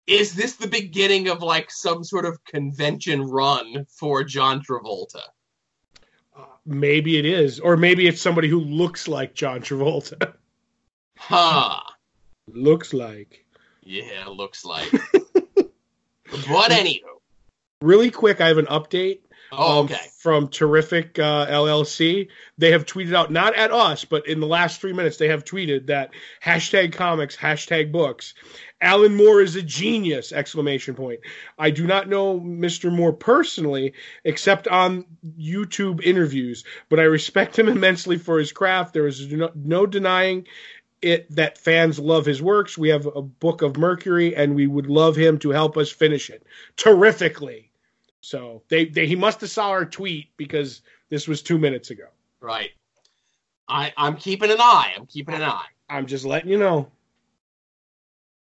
Is this the beginning of like some sort of convention run for John Travolta? Maybe it is, or maybe it's somebody who looks like John Travolta. Huh. looks like. Yeah, looks like. but anywho. Really quick, I have an update. Oh, um, okay. from Terrific uh, LLC. They have tweeted out, not at us, but in the last three minutes, they have tweeted that hashtag comics, hashtag books. Alan Moore is a genius! Exclamation point. I do not know Mr. Moore personally, except on YouTube interviews, but I respect him immensely for his craft. There is no, no denying it that fans love his works. We have a book of Mercury, and we would love him to help us finish it terrifically. So they, they he must have saw our tweet because this was two minutes ago. Right. I, I'm keeping an eye. I'm keeping an eye. I'm just letting you know.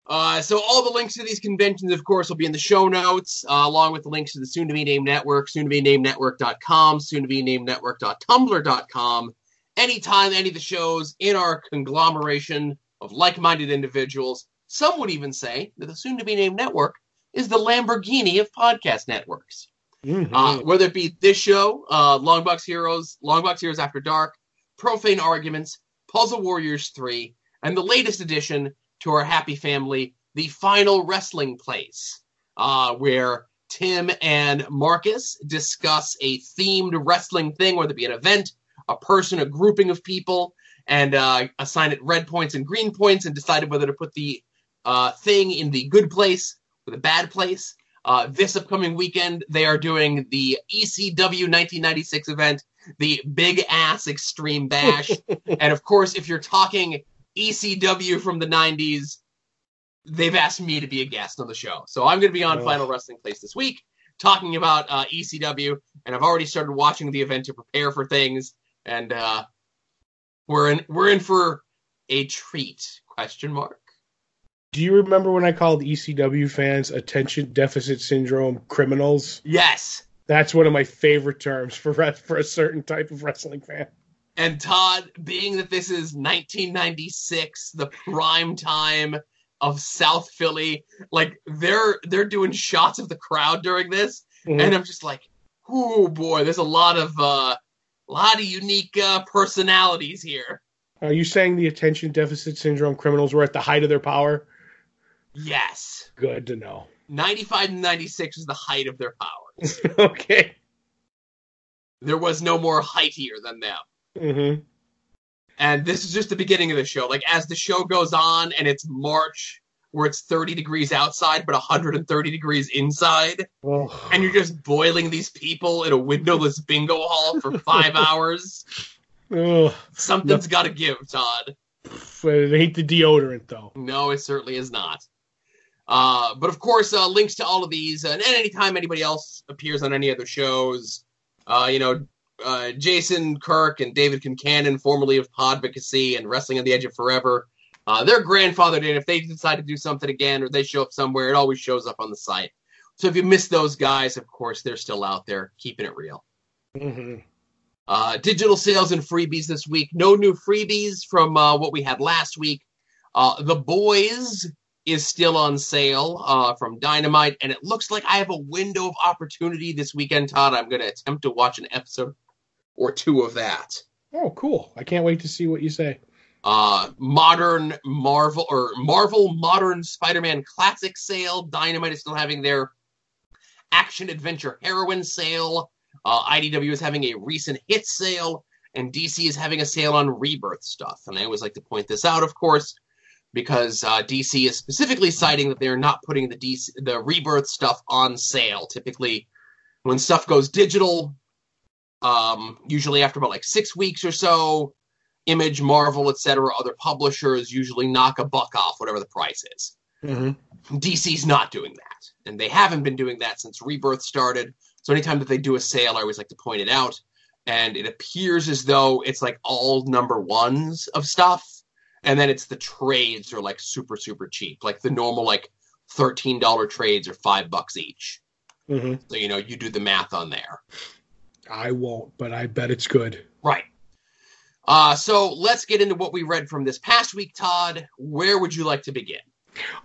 Uh, so all the links to these conventions, of course, will be in the show notes, uh, along with the links to the soon-to-be named network, soon-to-be-named network.com, soon-to-be-named network.tumblr.com. Anytime any of the shows in our conglomeration of like-minded individuals, some would even say that the soon-to-be named network is the Lamborghini of podcast networks. Mhm. Uh, whether it be this show, uh, Longbox Heroes, Longbox Heroes After Dark, Profane Arguments, Puzzle Warriors 3, and the latest addition to our happy family, the Final Wrestling Place, uh, where Tim and Marcus discuss a themed wrestling thing, whether it be an event, a person, a grouping of people, and uh, assign it red points and green points, and decided whether to put the uh, thing in the good place or the bad place. Uh, this upcoming weekend, they are doing the ECW 1996 event, the Big Ass Extreme Bash. and of course, if you're talking ECW from the 90s, they've asked me to be a guest on the show. So I'm going to be on Oh. Final Wrestling Place this week talking about uh, ECW, and I've already started watching the event to prepare for things, and uh, we're in we're in for a treat? Question mark. Do you remember when I called ECW fans attention deficit syndrome criminals? Yes. That's one of my favorite terms for for a certain type of wrestling fan. And Todd, being that this is 1996, the prime time of South Philly, like they're they're doing shots of the crowd during this, Mhm. and I'm just like, oh boy, there's a lot of uh, lot of unique uh, personalities here. Are you saying the attention deficit syndrome criminals were at the height of their power? Yes, Good to know. 95 and 96 is the height of their powers. okay. there was no more heightier than them. hmm And this is just the beginning of the show. Like as the show goes on and it's March where it's 30 degrees outside but 130 degrees inside Oh. and you're just boiling these people in a windowless bingo hall for 5 hours. Ugh. Something's got to give, Todd. But it ain't the deodorant though. No, it certainly is not. Uh, but of course, uh, links to all of these, and anytime anybody else appears on any other shows, uh, you know, uh, Jason Kirk and David Concannon, formerly of Podvocacy and Wrestling on the Edge of Forever, uh, they're grandfathered in. If they decide to do something again or they show up somewhere, it always shows up on the site. So if you miss those guys, of course, they're still out there keeping it real. hmm Uh, digital sales and freebies this week. No new freebies from uh, what we had last week. Uh, the Boys is still on sale uh, from Dynamite, and it looks like I have a window of opportunity this weekend, Todd. I'm going to attempt to watch an episode or two of that. Oh, cool! I can't wait to see what you say. Uh, modern Marvel or Marvel Modern Spider-Man Classic sale. Dynamite is still having their action adventure heroine sale. Uh, IDW is having a recent hit sale, and DC is having a sale on Rebirth stuff. And I always like to point this out, of course, because uh, DC is specifically citing that they're not putting the DC the Rebirth stuff on sale. Typically, when stuff goes digital, um, usually after about like six weeks or so, Image, Marvel, etc., other publishers usually knock a buck off whatever the price is. hmm DC's not doing that, and they haven't been doing that since Rebirth started. So anytime that they do a sale, I always like to point it out. And it appears as though it's like all number ones of stuff, and then it's the trades are like super super cheap, like the normal like thirteen dollar trades are five bucks each. hmm So you know you do the math on there. I won't, but I bet it's good. Right. Uh, so let's get into what we read from this past week, Todd. Where would you like to begin?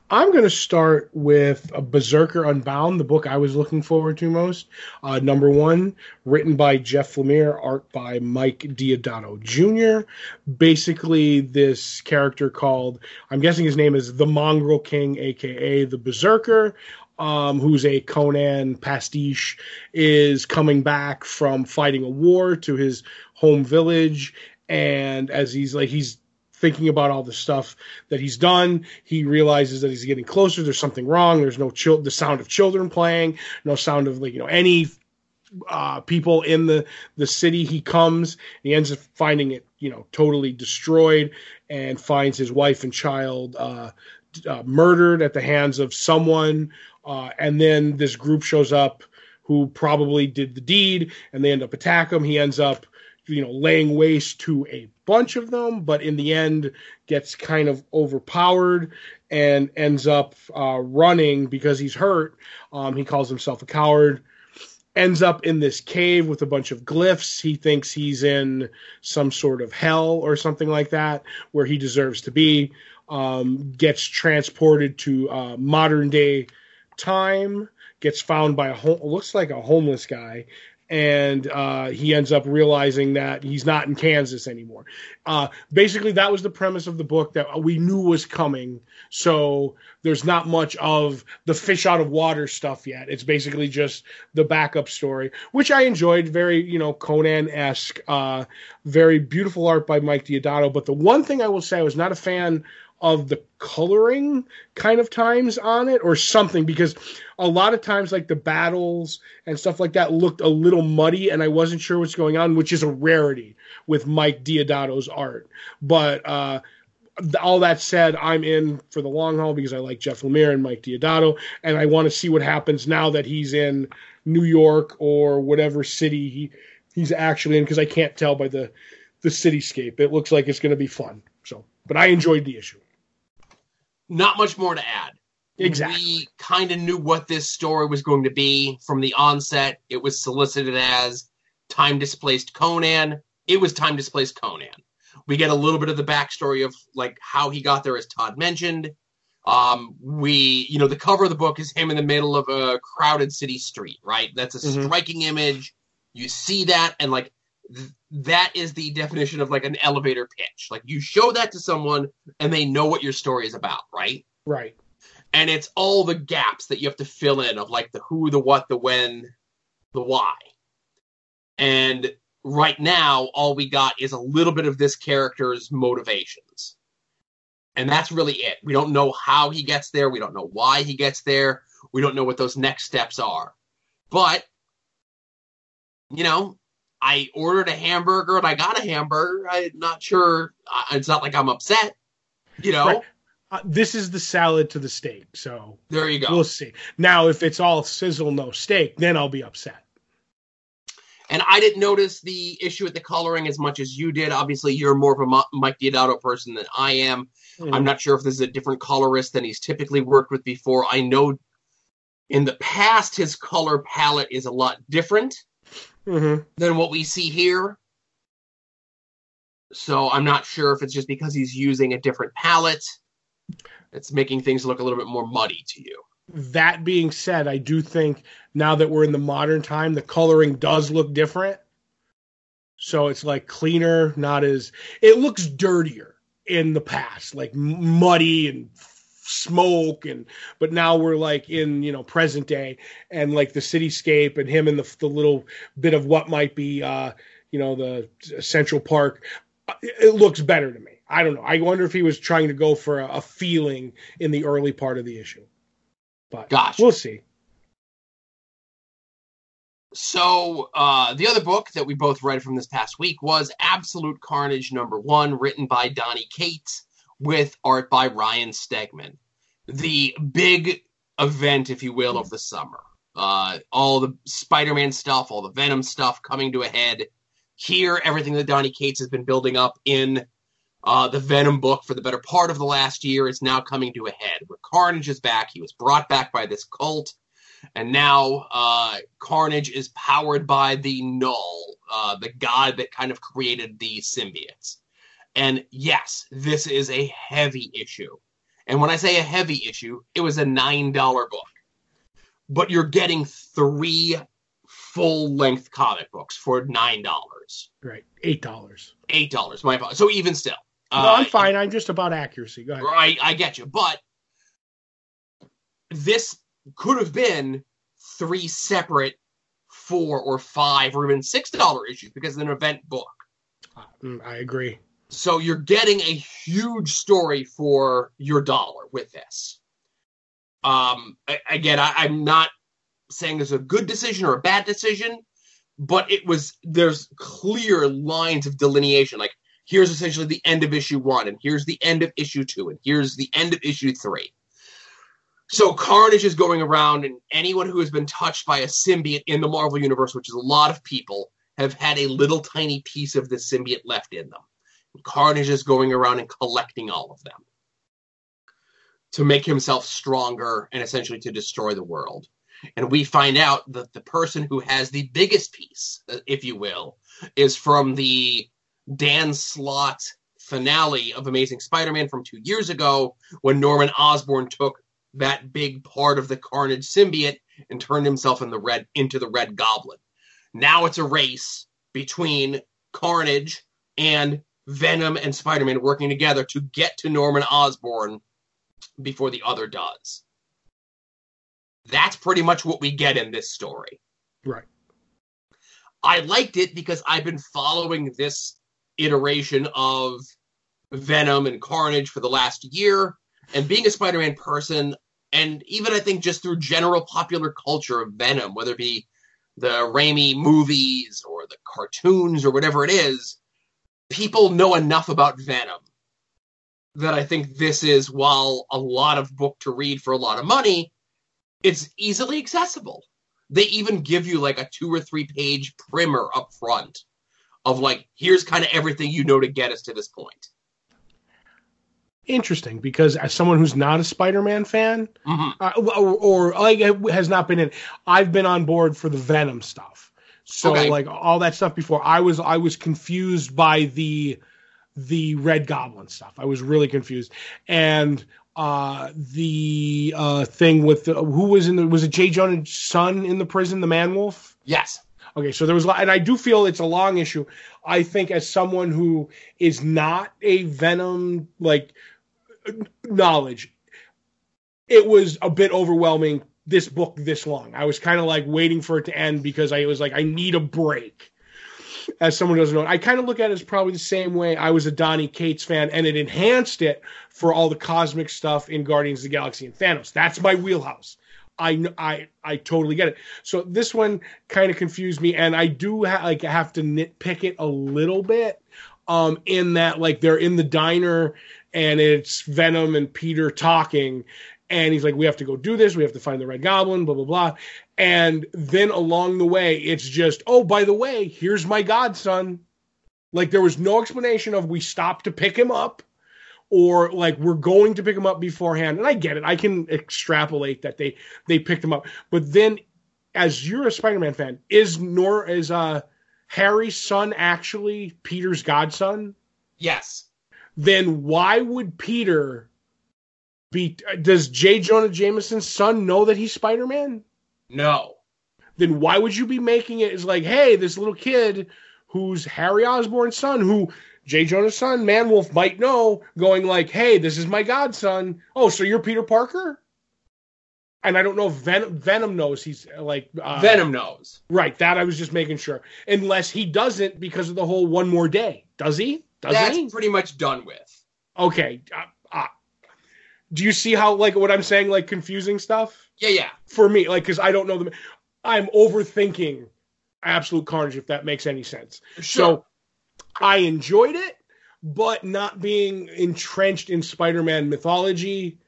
I'm going to start with a Berserker Unbound, the book I was looking forward to most. Uh, number one, written by Jeff Lemire, art by Mike Deodato Jr. Basically, this character called, I'm guessing his name is the Mongrel King, aka the Berserker. Um, who's a Conan pastiche, is coming back from fighting a war to his home village. And as he's like, he's thinking about all the stuff that he's done. He realizes that he's getting closer. There's something wrong. There's no chil- the sound of children playing, no sound of like you know any uh, people in the the city. He comes. He ends up finding it you know totally destroyed, and finds his wife and child uh, uh, murdered at the hands of someone. Uh, and then this group shows up who probably did the deed, and they end up attack him. He ends up you know laying waste to a bunch of them, but in the end gets kind of overpowered and ends up uh, running because he's hurt. Um, he calls himself a coward. Ends up in this cave with a bunch of glyphs. He thinks he's in some sort of hell or something like that, where he deserves to be. Um, gets transported to uh, modern day time. Gets found by a ho- looks like a homeless guy, and uh, he ends up realizing that he's not in Kansas anymore. Uh, basically, that was the premise of the book that we knew was coming. So there's not much of the fish out of water stuff yet. It's basically just the backup story, which I enjoyed. Very, you know, Conan esque, uh, very beautiful art by Mike Deodato. But the one thing I will say, I was not a fan of the coloring kind of times on it or something because a lot of times like the battles and stuff like that looked a little muddy and I wasn't sure what's going on, which is a rarity with Mike Deodato's art. But uh all that said, I'm in for the long haul because I like Jeff Lemire and Mike Deodato, and I want to see what happens now that he's in New York or whatever city he he's actually in because I can't tell by the the cityscape. It looks like it's going to be fun. So, but I enjoyed the issue. Not much more to add. Exactly. We kind of knew what this story was going to be from the onset. It was solicited as time displaced Conan. It was time displaced Conan. We get a little bit of the backstory of like how he got there, as Todd mentioned. Um, we, you know, the cover of the book is him in the middle of a crowded city street, right? That's a Mhm. striking image. You see that, and like th- that is the definition of like an elevator pitch. Like you show that to someone, and they know what your story is about, right? Right. and it's all the gaps that you have to fill in of like the who, the what, the when, the why. And right now, all we got is a little bit of this character's motivations. And that's really it. We don't know how he gets there. We don't know why he gets there. We don't know what those next steps are. But, you know, I ordered a hamburger and I got a hamburger. I'm not sure. It's not like I'm upset. You know, Right. Uh, this is the salad to the steak, so there you go. we'll see. Now, if it's all sizzle no steak, then I'll be upset. And I didn't notice the issue with the coloring as much as you did. Obviously, you're more of a Mike Deodato person than I am. I'm not sure if this is a different colorist than he's typically worked with before. I know in the past his color palette is a lot different hmm than what we see here. So I'm not sure if it's just because he's using a different palette. It's making things look a little bit more muddy to you. That being said, I do think now that we're in the modern time, the coloring does look different. So it's like cleaner, not as it looks dirtier in the past, like muddy and smoke and but now we're like in you know present day and like the cityscape and him and the the little bit of what might be uh you know the central park uh, it looks better to me. I don't know. I wonder if he was trying to go for a, a feeling in the early part of the issue. But gosh we'll see. So uh, the other book that we both read from this past week was Absolute Carnage number one, written by Donny Cates with art by Ryan Stegman. The big event, if you will, of the summer. Uh, all the Spider-Man stuff, all the Venom stuff coming to a head. Here, everything that Donny Cates has been building up in uh, the Venom book for the better part of the last year is now coming to a head. Where Carnage is back. He was brought back by this cult and now uh, Carnage is powered by the Null, uh, the god that kind of created the symbiotes. And yes, this is a heavy issue. And when I say a heavy issue, it was a $9 book. But you're getting three full length comic books for $9. right eight dollars $8, my apologies. So even still. no uh, i'm fine i'm just about accuracy go ahead Right, I get you. But this could have been three separate four or five or even six dollar issues because it's an event book. Mm, i agree So you're getting a huge story for your dollar with this. Um, again, I, I'm not saying it's a good decision or a bad decision, but it was there's clear lines of delineation. Like here's essentially the end of issue one, and here's the end of issue two, and here's the end of issue three. So Carnage is going around, and anyone who has been touched by a symbiote in the Marvel universe, which is a lot of people, have had a little tiny piece of the symbiote left in them. Carnage is going around and collecting all of them to make himself stronger and essentially to destroy the world. And we find out that the person who has the biggest piece, uh, if you will, is from the Dan Slott finale of Amazing Spider Man from two years ago when Norman Osborn took that big part of the Carnage symbiote and turned himself in the red into the Red Goblin. Now it's a race between Carnage and Venom and Spider-Man working together to get to Norman Osborn before the other does. That's pretty much what we get in this story. right I liked it because I've been following this iteration of Venom and Carnage for the last year, and being a Spider-Man person, and even I think just through general popular culture of Venom, whether it be the Raimi movies or the cartoons or whatever it is, people know enough about Venom that I think this is, while a lot of book to read for a lot of money, it's easily accessible. They even give you like a two or three page primer up front of like, here's kind of everything you know to get us to this point. Interesting, because as someone who's not a Spider-Man fan, Mhm. uh, or, or like has not been in, I've been on board for the Venom stuff. So Okay. like all that stuff before, I was I was confused by the the Red Goblin stuff. I was really confused, and uh, the uh, thing with the, who was in the was it Jay Jonah's son in the prison, the Man Wolf? Yes. Okay, so there was, a lot- and I do feel it's a long issue. I think as someone who is not a Venom like knowledge, it was a bit overwhelming. This book this long, I was kind of like waiting for it to end because I was like, I need a break. As someone doesn't know. I kind of look at it as probably the same way I was a Donny Cates fan, and it enhanced it for all the cosmic stuff in Guardians of the Galaxy and Thanos. That's my wheelhouse. I I I totally get it. So this one kind of confused me, and I do ha- like have to nitpick it a little bit. Um, in that like they're in the diner and it's Venom and Peter talking, and he's like, "We have to go do this. We have to find the Red Goblin." Blah blah blah. And then along the way, it's just, "Oh, by the way, here's my godson." Like there was no explanation of we stopped to pick him up or like we're going to pick him up beforehand. And I get it. I can extrapolate that they they picked him up. But then as you're a Spider-Man fan, is nor is uh Harry's son actually Peter's godson? Yes. Then why would Peter be does J. Jonah Jameson's son know that he's Spider-Man? No. Then why would you be making it as like, hey, this little kid who's Harry Osborn's son, who J. Jonah's son, Manwolf might know, going like, hey, this is my godson. Oh, so you're Peter Parker? And I don't know if Venom, Venom knows he's like uh, Venom knows. Right, that I was just making sure. Unless he doesn't because of the whole one more day. Does he? Doesn't That's he? pretty much done with. Okay. Uh, do you see how like what I'm saying like confusing stuff Yeah, yeah. for me like cuz I don't know them I'm overthinking absolute carnage if that makes any sense. Sure. So I enjoyed it but not being entrenched in Spider-Man mythology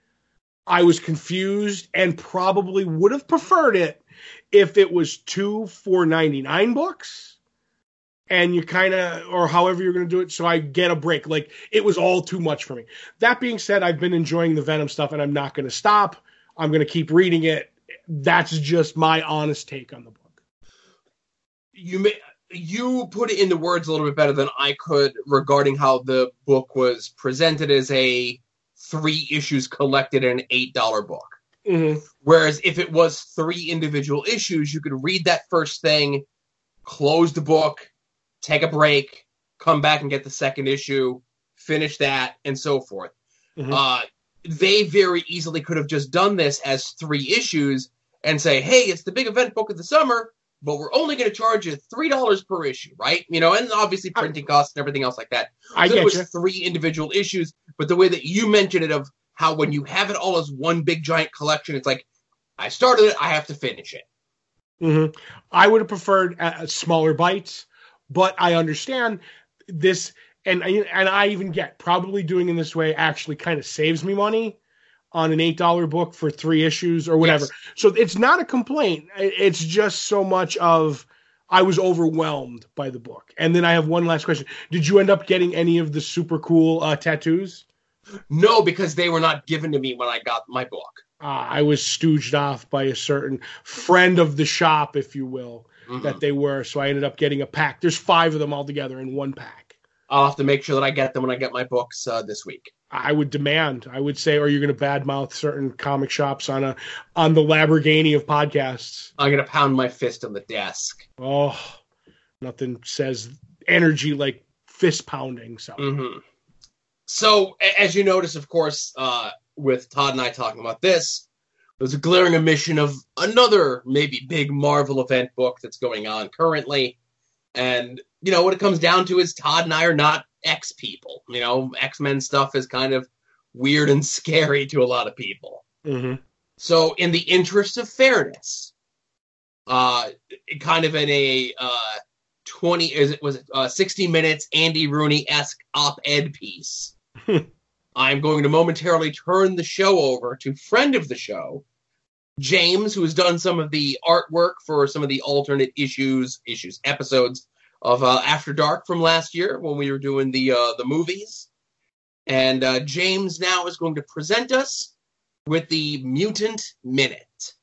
I was confused and probably would have preferred it if it was two 499 books and you kind of or however you're going to do it so i get a break. Like it was all too much for me. That being said i've been enjoying the venom stuff and i'm not going to stop. I'm going to keep reading it. That's just my honest take on the book. You may, you put it into words a little bit better than I could regarding how the book was presented as a three issues collected in an eight dollar book. mm-hmm. Whereas if it was three individual issues, you could read that first thing, close the book, take a break, come back and get the second issue, finish that, and so forth. Mhm. Uh, they very easily could have just done this as three issues and say, hey, it's the big event book of the summer, but we're only going to charge you $3 per issue, right? You know, and obviously printing costs and everything else like that. i So it get was you three individual issues, but the way that you mentioned it of how when you have it all as one big giant collection, it's like I started it, I have to finish it. hmm I would have preferred uh, smaller bites, but I understand this, and I- and I even get probably doing it this way actually kind of saves me money on an eight dollar book for three issues or whatever. Yes. So it's not a complaint. It's just so much of I was overwhelmed by the book. And then I have one last question: Did you end up getting any of the super cool uh, tattoos? No, because they were not given to me when I got my book. Uh, I was stooged off by a certain friend of the shop, if you will. Mhm. that they were. So I ended up getting a pack. There's five of them all together in one pack. I'll have to make sure that I get them when I get my books uh, this week. I would demand. I would say, or you're going to badmouth certain comic shops on a on the Lamborghini of podcasts. I'm gonna pound my fist on the desk. Oh, nothing says energy like fist pounding. So hmm So, as you notice, of course, uh, with Todd and I talking about this, there's a glaring omission of another maybe big Marvel event book that's going on currently. And, you know, what it comes down to is Todd and I are not X people. You know, X Men stuff is kind of weird and scary to a lot of people. Mhm. So, in the interest of fairness, uh, kind of in a uh, twenty is it was it, uh, sixty minutes Andy Rooney esque op ed piece. I'm going to momentarily turn the show over to friend of the show, James, who has done some of the artwork for some of the alternate issues, issues, episodes of uh, After Dark from last year when we were doing the uh, the movies. And uh, James now is going to present us with the Mutant Minute.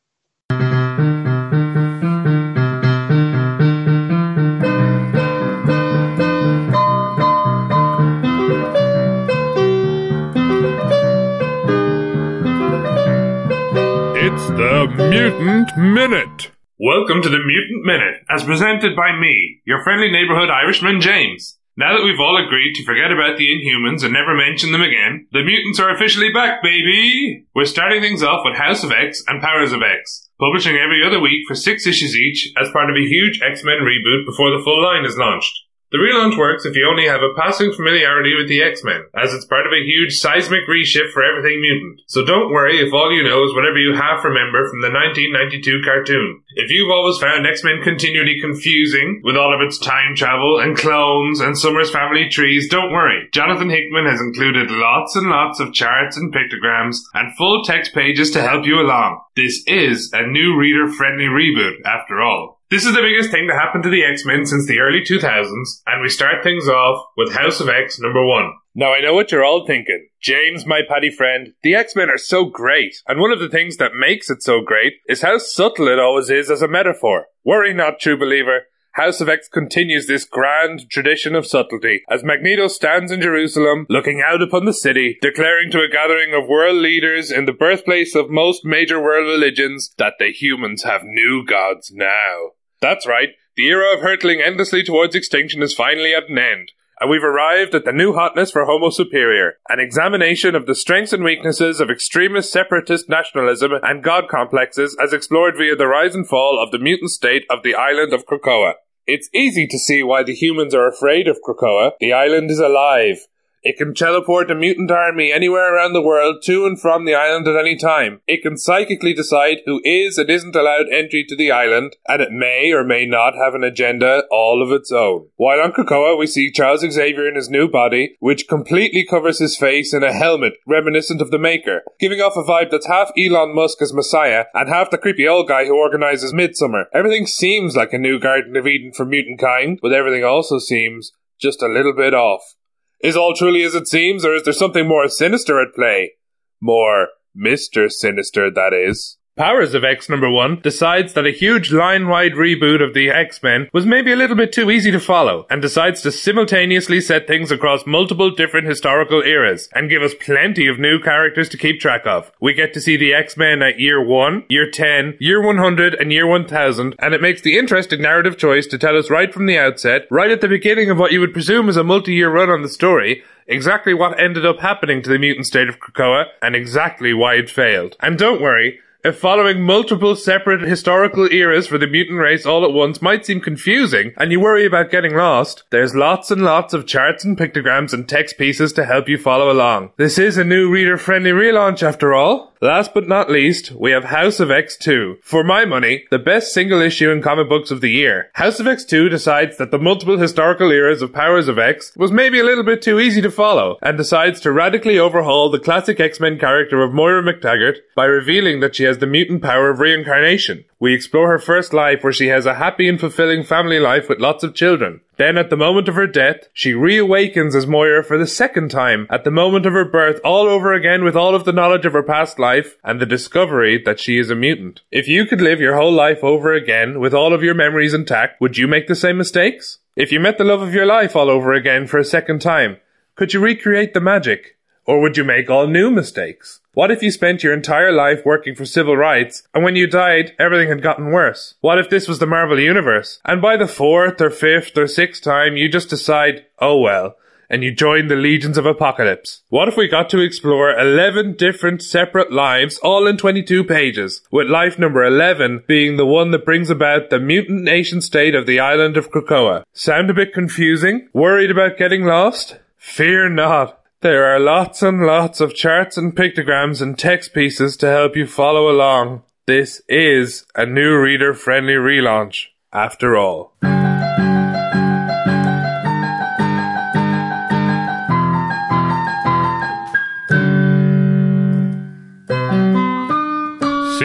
It's the Mutant Minute. Welcome to the Mutant Minute, as presented by me, your friendly neighborhood Irishman James. Now that we've all agreed to forget about the Inhumans and never mention them again, the mutants are officially back, baby! We're starting things off with House of X and Powers of X, publishing every other week for six issues each as part of a huge X-Men reboot before the full line is launched. The relaunch works if you only have a passing familiarity with the X-Men, as it's part of a huge seismic reshift for everything mutant. So don't worry if all you know is whatever you half remember from the 1992 cartoon. If you've always found X-Men continually confusing, with all of its time travel and clones and Summers family trees, don't worry. Jonathan Hickman has included lots and lots of charts and pictograms and full text pages to help you along. This is a new reader-friendly reboot, after all. This is the biggest thing to happen to the X-Men since the early 2000s, and we start things off with House of X number one. Now I know what you're all thinking. James, my paddy friend, the X-Men are so great, and one of the things that makes it so great is how subtle it always is as a metaphor. Worry not, true believer. House of X continues this grand tradition of subtlety as Magneto stands in Jerusalem, looking out upon the city, declaring to a gathering of world leaders in the birthplace of most major world religions that the humans have new gods now. That's right, the era of hurtling endlessly towards extinction is finally at an end. And we've arrived at the new hotness for Homo Superior, an examination of the strengths and weaknesses of extremist separatist nationalism and god complexes as explored via the rise and fall of the mutant state of the island of Krakoa. It's easy to see why the humans are afraid of Krakoa. The island is alive. It can teleport a mutant army anywhere around the world to and from the island at any time. It can psychically decide who is and isn't allowed entry to the island, and it may or may not have an agenda all of its own. While on Krakoa, we see Charles Xavier in his new body, which completely covers his face in a helmet reminiscent of the Maker, giving off a vibe that's half Elon Musk as Messiah and half the creepy old guy who organizes Midsummer. Everything seems like a new Garden of Eden for mutant kind, but everything also seems just a little bit off. Is all truly as it seems, or is there something more sinister at play? More Mr. Sinister, that is. Powers of X number one decides that a huge line-wide reboot of the X-Men was maybe a little bit too easy to follow, and decides to simultaneously set things across multiple different historical eras, and give us plenty of new characters to keep track of. We get to see the X-Men at year 1, year 10, year 100, and year 1000, and it makes the interesting narrative choice to tell us right from the outset, right at the beginning of what you would presume is a multi-year run on the story, exactly what ended up happening to the mutant state of Krakoa, and exactly why it failed. And don't worry, following multiple separate historical eras for the mutant race all at once might seem confusing and you worry about getting lost, there's lots and lots of charts and pictograms and text pieces to help you follow along. This is a new reader friendly relaunch after all. Last but not least, we have House of X2. For my money, the best single issue in comic books of the year. House of X2 decides that the multiple historical eras of Powers of X was maybe a little bit too easy to follow, and decides to radically overhaul the classic X-Men character of Moira McTaggart by revealing that she has the mutant power of reincarnation. We explore her first life where she has a happy and fulfilling family life with lots of children. Then at the moment of her death, she reawakens as Moira for the second time at the moment of her birth all over again with all of the knowledge of her past life and the discovery that she is a mutant. If you could live your whole life over again with all of your memories intact, would you make the same mistakes? If you met the love of your life all over again for a second time, could you recreate the magic? Or would you make all new mistakes? What if you spent your entire life working for civil rights, and when you died, everything had gotten worse? What if this was the Marvel Universe, and by the fourth or fifth or sixth time you just decide, oh well, and you join the legions of apocalypse? What if we got to explore 11 different separate lives, all in 22 pages, with life number 11 being the one that brings about the mutant nation state of the island of Krakoa? Sound a bit confusing? Worried about getting lost? Fear not. There are lots and lots of charts and pictograms and text pieces to help you follow along. This is a new reader friendly relaunch, after all. See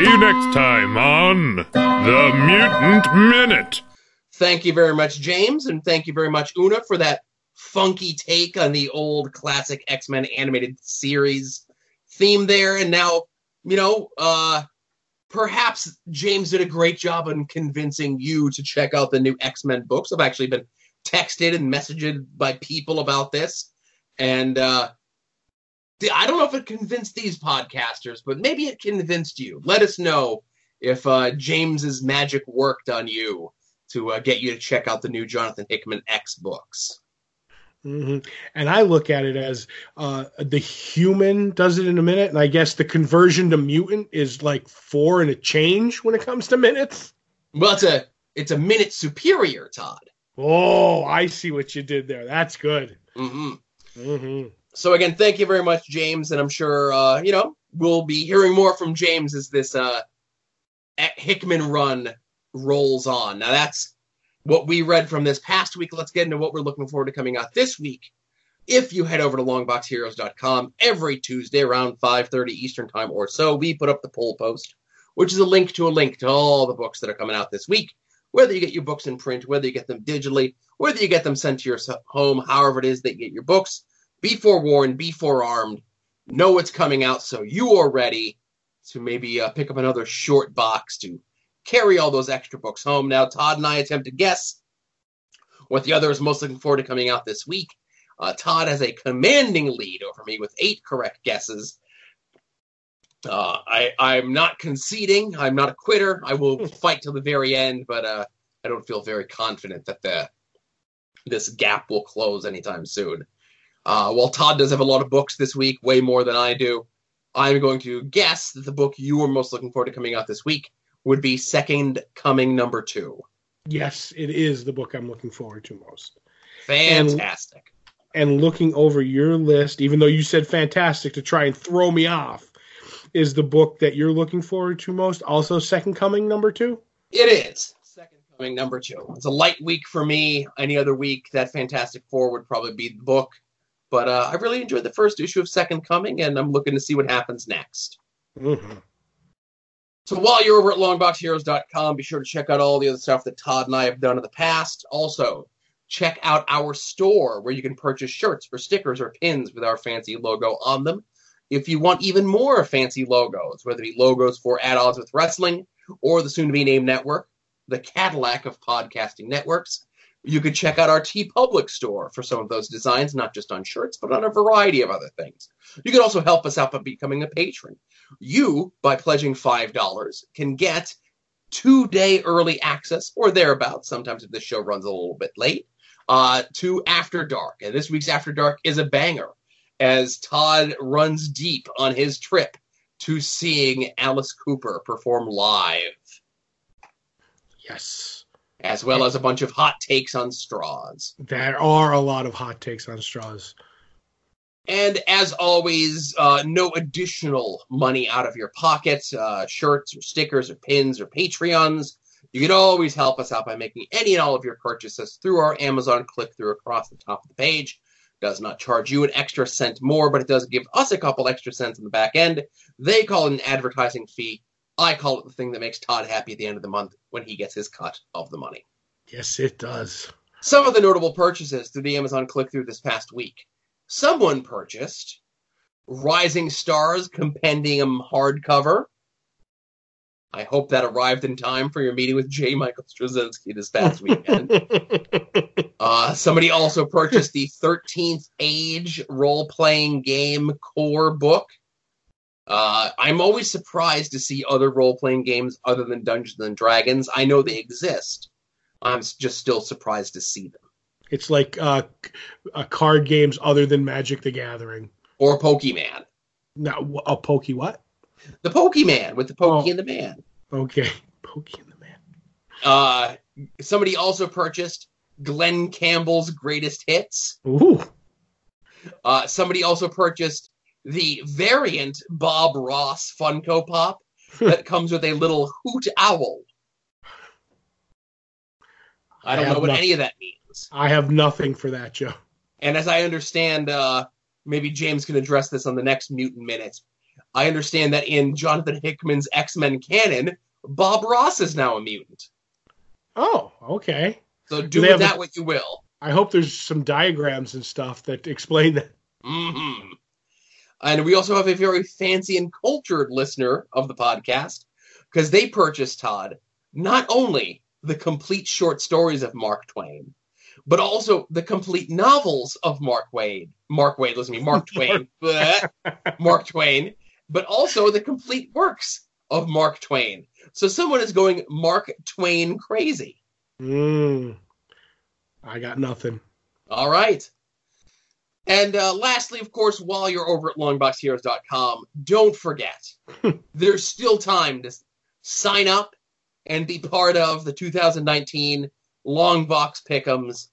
you next time on The Mutant Minute. Thank you very much, James, and thank you very much, Una, for that funky take on the old classic X Men animated series theme there. And now, you know, uh, perhaps James did a great job in convincing you to check out the new X Men books. I've actually been texted and messaged by people about this. And uh, I don't know if it convinced these podcasters, but maybe it convinced you. Let us know if uh, James's magic worked on you to uh, get you to check out the new Jonathan Hickman X books. Mm-hmm. And I look at it as uh, the human does it in a minute, and I guess the conversion to mutant is like four and a change when it comes to minutes. Well, it's a it's a minute superior, Todd. Oh, I see what you did there. That's good. Mm-hmm. Mm-hmm. So again, thank you very much, James, and I'm sure uh, you know we'll be hearing more from James as this uh, Hickman run rolls on. Now that's what we read from this past week. Let's get into what we're looking forward to coming out this week. If you head over to longboxheroes.com every Tuesday around 5:30 Eastern Time or so, we put up the poll post, which is a link to a link to all the books that are coming out this week. Whether you get your books in print, whether you get them digitally, whether you get them sent to your home, however it is that you get your books, be forewarned, be forearmed, know what's coming out so you are ready to maybe uh, pick up another short box to carry all those extra books home. Now, Todd and I attempt to guess what the other is most looking forward to coming out this week. Uh, Todd has a commanding lead over me with eight correct guesses. Uh, I, I'm not conceding. I'm not a quitter. I will fight till the very end, but uh, I don't feel very confident that the this gap will close anytime soon. Uh, while Todd does have a lot of books this week, way more than I do, I'm going to guess that the book you are most looking forward to coming out this week would be Second Coming number two. Yes, it is the book I'm looking forward to most. Fantastic. And, and looking over your list, even though you said fantastic to try and throw me off, is the book that you're looking forward to most also Second Coming number two? It is. Second Coming number two. It's a light week for me. Any other week, that Fantastic Four would probably be the book. But uh, I really enjoyed the first issue of Second Coming, and I'm looking to see what happens next. Mm-hmm. So while you're over at longboxheroes.com, be sure to check out all the other stuff that Todd and I have done in the past. Also, check out our store where you can purchase shirts or stickers or pins with our fancy logo on them. If you want even more fancy logos, whether it be logos for At Odds with Wrestling or the soon to be named network, the Cadillac of podcasting networks, you could check out our TeePublic store for some of those designs, not just on shirts, but on a variety of other things. You can also help us out by becoming a patron. You, by pledging $5, can get two day early access or thereabouts, sometimes if the show runs a little bit late, uh, to After Dark. And this week's After Dark is a banger as Todd runs deep on his trip to seeing Alice Cooper perform live. Yes. As well as a bunch of hot takes on straws. There are a lot of hot takes on straws. And as always, uh, no additional money out of your pockets, uh, shirts or stickers or pins or Patreons. You can always help us out by making any and all of your purchases through our Amazon click through across the top of the page. Does not charge you an extra cent more, but it does give us a couple extra cents in the back end. They call it an advertising fee. I call it the thing that makes Todd happy at the end of the month when he gets his cut of the money. Yes, it does. Some of the notable purchases through the Amazon click through this past week. Someone purchased Rising Stars Compendium hardcover. I hope that arrived in time for your meeting with J. Michael Straczynski this past weekend. uh, somebody also purchased the 13th Age role playing game core book. Uh, I'm always surprised to see other role playing games other than Dungeons and Dragons. I know they exist. I'm just still surprised to see them. It's like uh, uh, card games other than Magic the Gathering. Or Pokemon. No, a Pokey what? The Pokemon with the Pokey Oh. and the Man. Okay, Pokey and the Man. Uh, somebody also purchased Glen Campbell's Greatest Hits. Ooh, Uh, somebody also purchased the variant Bob Ross Funko Pop that comes with a little hoot owl. I don't have know what nothing- any of that means. I have nothing for that, Joe. And as I understand, uh, maybe James can address this on the next Mutant Minute. I understand that in Jonathan Hickman's X Men canon, Bob Ross is now a mutant. Oh, okay. So Do do with that a- what you will. I hope there's some diagrams and stuff that explain that. hmm And we also have a very fancy and cultured listener of the podcast because they purchased Todd not only the complete short stories of Mark Twain, but also the complete novels of Mark Waid. Mark Waid, listen to me, Mark Twain. Mark Twain, but also the complete works of Mark Twain. So someone is going Mark Twain crazy. Mm. I got nothing. All right. And uh, lastly, of course, while you're over at longboxheroes.com, don't forget there's still time to sign up and be part of the 2019 Longbox Pick'ems,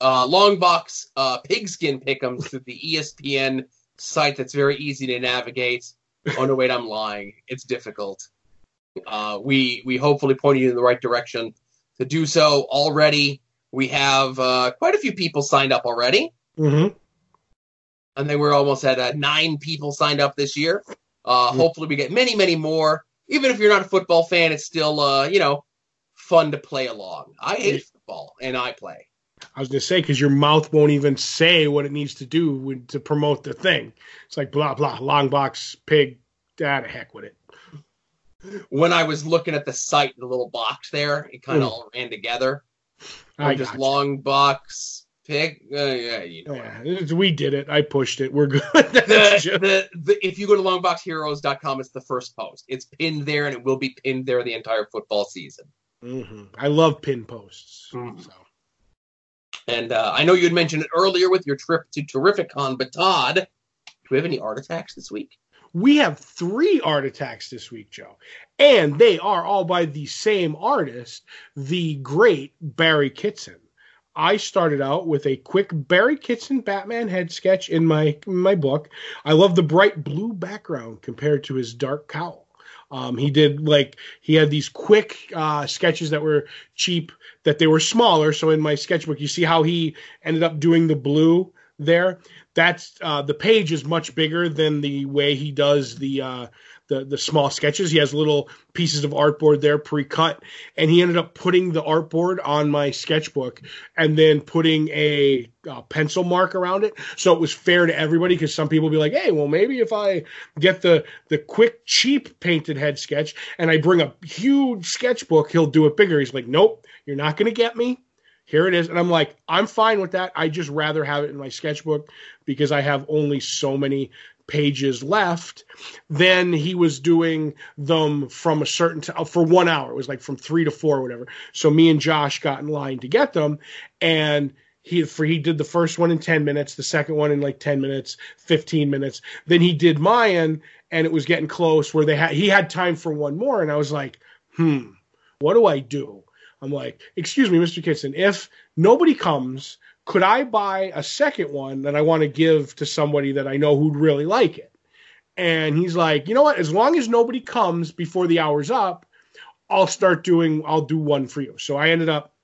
uh, Longbox uh, Pigskin Pick'ems through the ESPN site that's very easy to navigate. Oh no, wait, I'm lying. It's difficult. Uh, we we hopefully pointed you in the right direction to do so already. We have uh, quite a few people signed up already, hmm and they were almost at uh, nine people signed up this year. Uh, Mm. Hopefully, we get many, many more. Even if you're not a football fan, it's still uh, you know fun to play along. I hate football, and I play. I was going to say, because your mouth won't even say what it needs to do when, to promote the thing. It's like blah, blah, long box, pig, ah, the heck with it. When I was looking at the site, the little box there, it kind of Mm. all ran together. I just long box pick. Uh, yeah, you know. Yeah, we did it. I pushed it. We're good. the, just- the, the, if you go to longboxheroes.com, it's the first post. It's pinned there, and it will be pinned there the entire football season. Mhm. I love pin posts. Mm. So. And uh, I know you had mentioned it earlier with your trip to Terrificon, but Todd, do we have any art attacks this week? We have three art attacks this week, Joe. And they are all by the same artist, the great Barry Kitson. I started out with a quick Barry Kitson Batman head sketch in my in my book. I love the bright blue background compared to his dark cowl. Um, he did like he had these quick uh, sketches that were cheap, that they were smaller. So in my sketchbook, you see how he ended up doing the blue there. That's uh, the page is much bigger than the way he does the uh, the the small sketches. He has little pieces of artboard there pre-cut, and he ended up putting the artboard on my sketchbook and then putting a pencil mark around it, so it was fair to everybody. Because some people be like, "Hey, well, maybe if I get the the quick cheap painted head sketch and I bring a huge sketchbook, he'll do it bigger." He's like, "Nope, you're not going to get me." Here it is. And I'm like, I'm fine with that. I just rather have it in my sketchbook because I have only so many pages left. Then he was doing them from a certain time for one hour. It was like from three to four, whatever. So me and Josh got in line to get them, and he for he did the first one in ten minutes, the second one in like ten minutes, fifteen minutes. Then he did mine, and it was getting close where they had he had time for one more, and I was like, hmm, what do I do? I'm like, excuse me, Mr. Kitson, if nobody comes, could I buy a second one that I want to give to somebody that I know who'd really like it? And he's like, you know what? As long as nobody comes before the hour's up, I'll start doing, I'll do one for you. So I ended up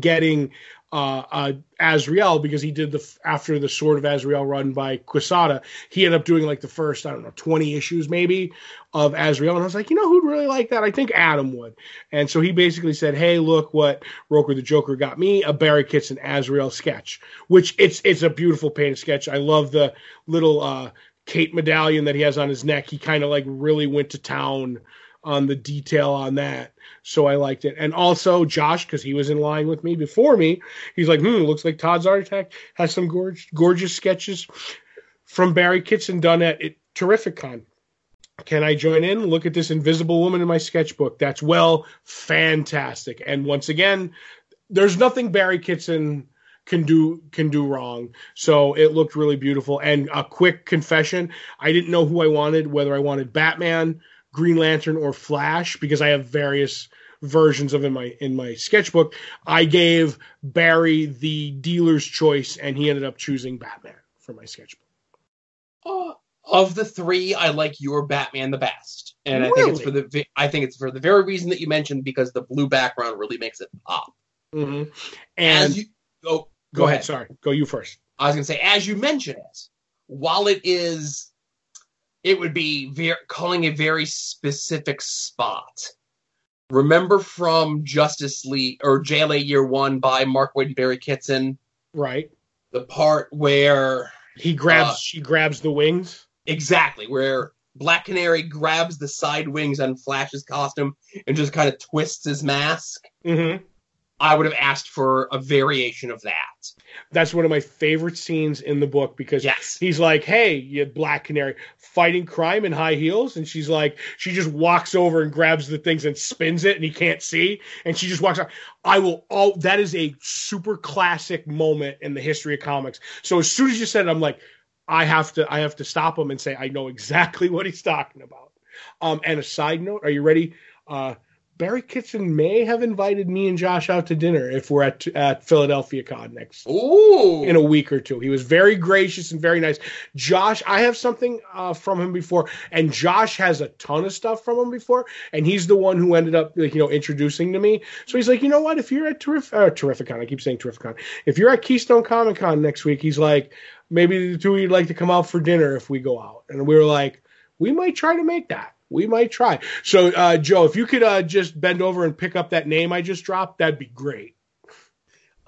getting uh, uh, Azrael because he did the, after the Sword of Azrael run by Quesada, he ended up doing like the first, I don't know, 20 issues maybe of Azrael. And I was like, you know who'd really like that? I think Adam would. And so he basically said, "Hey, look what Roker the Joker got me: a Barry Kitson Azrael sketch, which it's it's a beautiful painted sketch. I love the little uh, Kate medallion that he has on his neck. He kind of like really went to town on the detail on that. So I liked it. And also Josh, because he was in line with me before me, he's like, "Hmm, looks like Todd's Art Attack has some gorgeous, gorgeous sketches from Barry Kitson done at it, Terrificon." Can I join in? Look at this invisible woman in my sketchbook. That's well fantastic. And once again, there's nothing Barry Kitson can do can do wrong. So it looked really beautiful. And a quick confession, I didn't know who I wanted, whether I wanted Batman, Green Lantern, or Flash, because I have various versions of in my in my sketchbook. I gave Barry the dealer's choice and he ended up choosing Batman for my sketchbook. Uh, of the three, I like your Batman the best, and I think it's for the I think it's for the very reason that you mentioned because the blue background really makes it pop. hmm And you go, go, ahead. Sorry, go you first. I was going to say, as you mentioned it, while it is it would be calling a very specific spot. Remember from Justice League or JLA Year One by Mark Waid and Barry Kitson, Right. the part where He grabs. Uh, she grabs the wings. exactly where Black Canary grabs the side wings on Flash's costume and just kind of twists his mask. Mm-hmm. I would have asked for a variation of that. That's one of my favorite scenes in the book because Yes. he's like, "Hey, you Black Canary, fighting crime in high heels," and she's like, she just walks over and grabs the things and spins it, and he can't see, and she just walks out. I will. all that is a super classic moment in the history of comics. So as soon as you said it, I'm like, I have to, I have to stop him and say, I know exactly what he's talking about. Um, and a side note, are you ready? Uh, Barry Kitson may have invited me and Josh out to dinner if we're at at Philadelphia Con next Ooh. in a week or two. He was very gracious and very nice. Josh, I have something uh, from him before, and Josh has a ton of stuff from him before, and he's the one who ended up, like, you know, introducing to me. So he's like, you know what? If you're at Terrif- uh, Terrificon, I keep saying Terrificon. If you're at Keystone Comic Con next week, he's like, maybe the two of you'd like to come out for dinner if we go out, and we were like, we might try to make that. We might try. So, uh, Joe, if you could uh, just bend over and pick up that name I just dropped, that'd be great.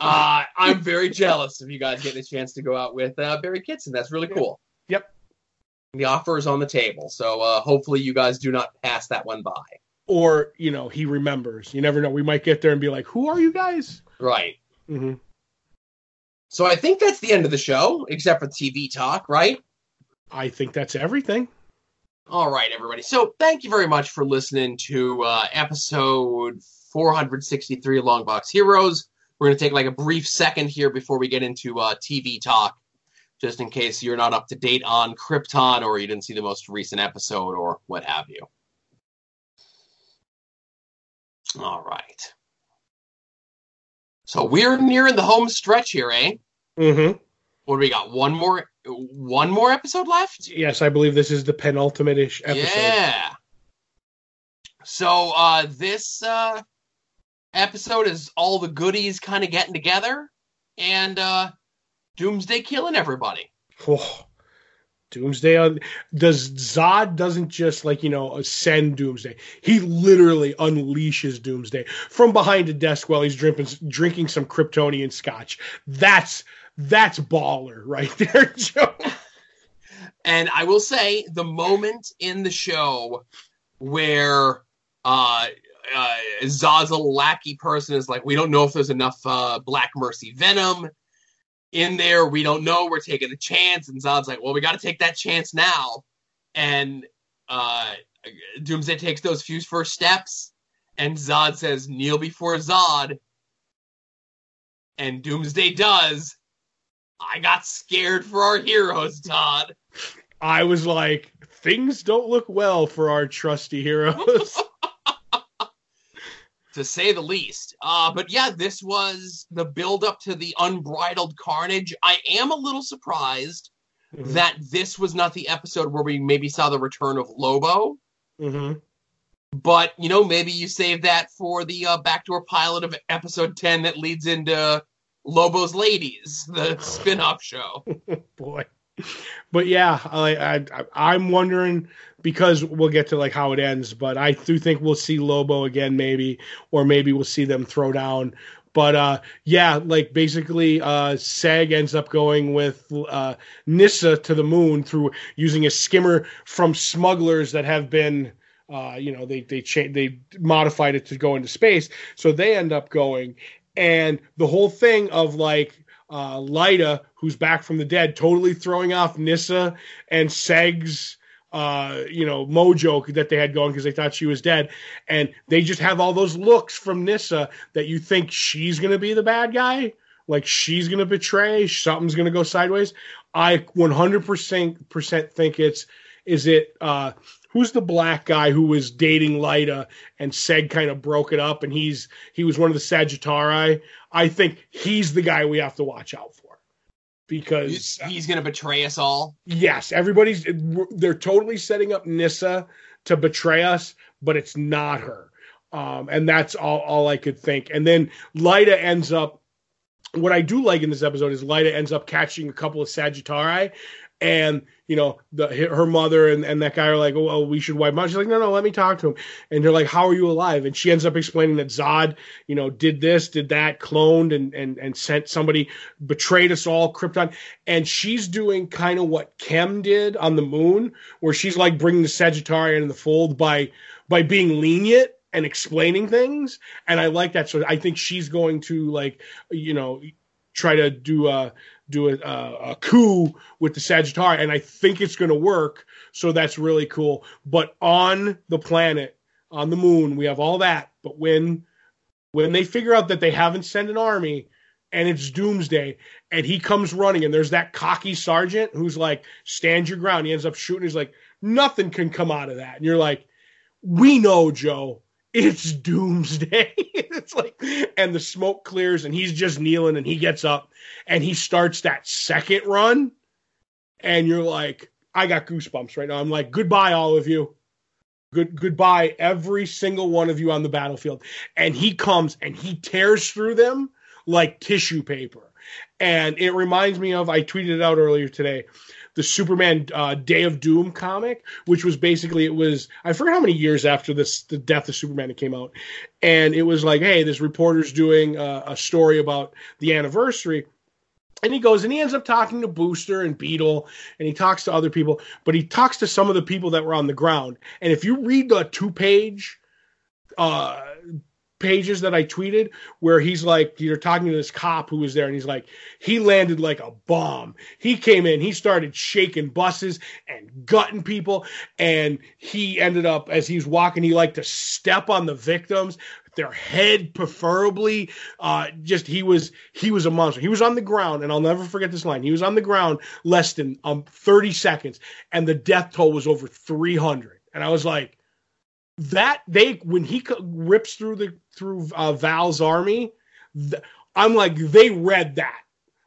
Uh, I'm very jealous of you guys getting a chance to go out with uh, Barry Kitson. That's really cool. Yep. The offer is on the table, so uh, hopefully you guys do not pass that one by. Or, you know, he remembers. You never know. We might get there and be like, who are you guys? Right. hmm So I think that's the end of the show, except for TV talk, right? I think that's everything. All right, everybody. So thank you very much for listening to uh, episode 463 Longbox Heroes. We're going to take like a brief second here before we get into uh, TV talk, just in case you're not up to date on Krypton or you didn't see the most recent episode or what have you. All right. So we're nearing the home stretch here, eh? Mm-hmm. What do we got? One more, one more episode left. Yes, I believe this is the penultimate ish episode. Yeah. So uh this uh episode is all the goodies kind of getting together and uh Doomsday killing everybody. Oh, Doomsday on does Zod doesn't just like you know ascend Doomsday. He literally unleashes Doomsday from behind a desk while he's drinking drinking some Kryptonian scotch. That's that's baller right there, Joe. And I will say the moment in the show where uh uh, lackey person is like, we don't know if there's enough uh, Black Mercy Venom in there. We don't know. We're taking a chance. And Zod's like, well, we got to take that chance now. And uh, Doomsday takes those few first steps, and Zod says, kneel before Zod. And Doomsday does. I got scared for our heroes, Todd. I was like, things don't look well for our trusty heroes. to say the least. Uh, but yeah, this was the build up to the unbridled carnage. I am a little surprised Mhm. that this was not the episode where we maybe saw the return of Lobo. hmm But you know, maybe you save that for the uh, backdoor pilot of episode ten that leads into Lobo's Ladies, the spin-off show. Boy, but yeah, I, I I'm wondering because we'll get to like how it ends, but I do think we'll see Lobo again, maybe, or maybe we'll see them throw down. But uh, yeah, like basically, uh, Seg ends up going with uh, Nyssa to the moon through using a skimmer from smugglers that have been, uh, you know, they they cha- they modified it to go into space, so they end up going, and the whole thing of like uh, Lyda, who's back from the dead, totally throwing off Nissa and Seg's, uh, you know, mojo that they had going because they thought she was dead. And they just have all those looks from Nissa that you think she's going to be the bad guy. Like she's going to betray, something's going to go sideways. I 100% think it's, is it, uh, who's the black guy who was dating Lyta and Seg kind of broke it up and he's, he was one of the Sagittari. I think he's the guy we have to watch out for because He's going to betray us all. yes, everybody's they're totally setting up Nyssa to betray us, but it's not her. Um, and that's all, all I could think. And then Lyta ends up. What I do like in this episode is Lyta ends up catching a couple of Sagittari, and you know the her mother and, and that guy are like, oh, well, we should wipe him out. She's like, no, no, let me talk to him. And they're like, how are you alive? And she ends up explaining that Zod, you know, did this, did that, cloned and and and sent somebody, betrayed us all, Krypton. And she's doing kind of what Kem did on the moon, where she's like bringing the Sagittarian in the fold by by being lenient and explaining things. And I like that. So I think she's going to like, you know, try to do a do a, a, coup with the Sagittarius, and I think it's going to work. So that's really cool. But on the planet, on the moon, we have all that. But when when they figure out that they haven't sent an army and it's doomsday and he comes running and there's that cocky sergeant who's like stand your ground he ends up shooting he's like nothing can come out of that and you're like we know joe it's doomsday. it's like, and the smoke clears and he's just kneeling and he gets up and he starts that second run. And you're like, I got goosebumps right now. I'm like, goodbye, all of you. Good goodbye, every single one of you on the battlefield. And he comes and he tears through them like tissue paper. And it reminds me of I tweeted it out earlier today the Superman uh, Day of Doom comic, which was basically it was I forget how many years after this the death of Superman it came out, and it was like, hey, this reporter's doing a, a story about the anniversary. And he goes and he ends up talking to Booster and Beetle, and he talks to other people, but he talks to some of the people that were on the ground. And if you read the two page uh, pages that I tweeted where he's like, you're talking to this cop who was there, and he's like, he landed like a bomb. He came in, he started shaking buses and gutting people, and he ended up as he's walking, he liked to step on the victims, their head preferably. Uh, just he was he was a monster. He was on the ground, and I'll never forget this line. He was on the ground less than um 30 seconds, and the death toll was over 300. And I was like, that they when he rips through the through uh, Val's army, th- I'm like they read that.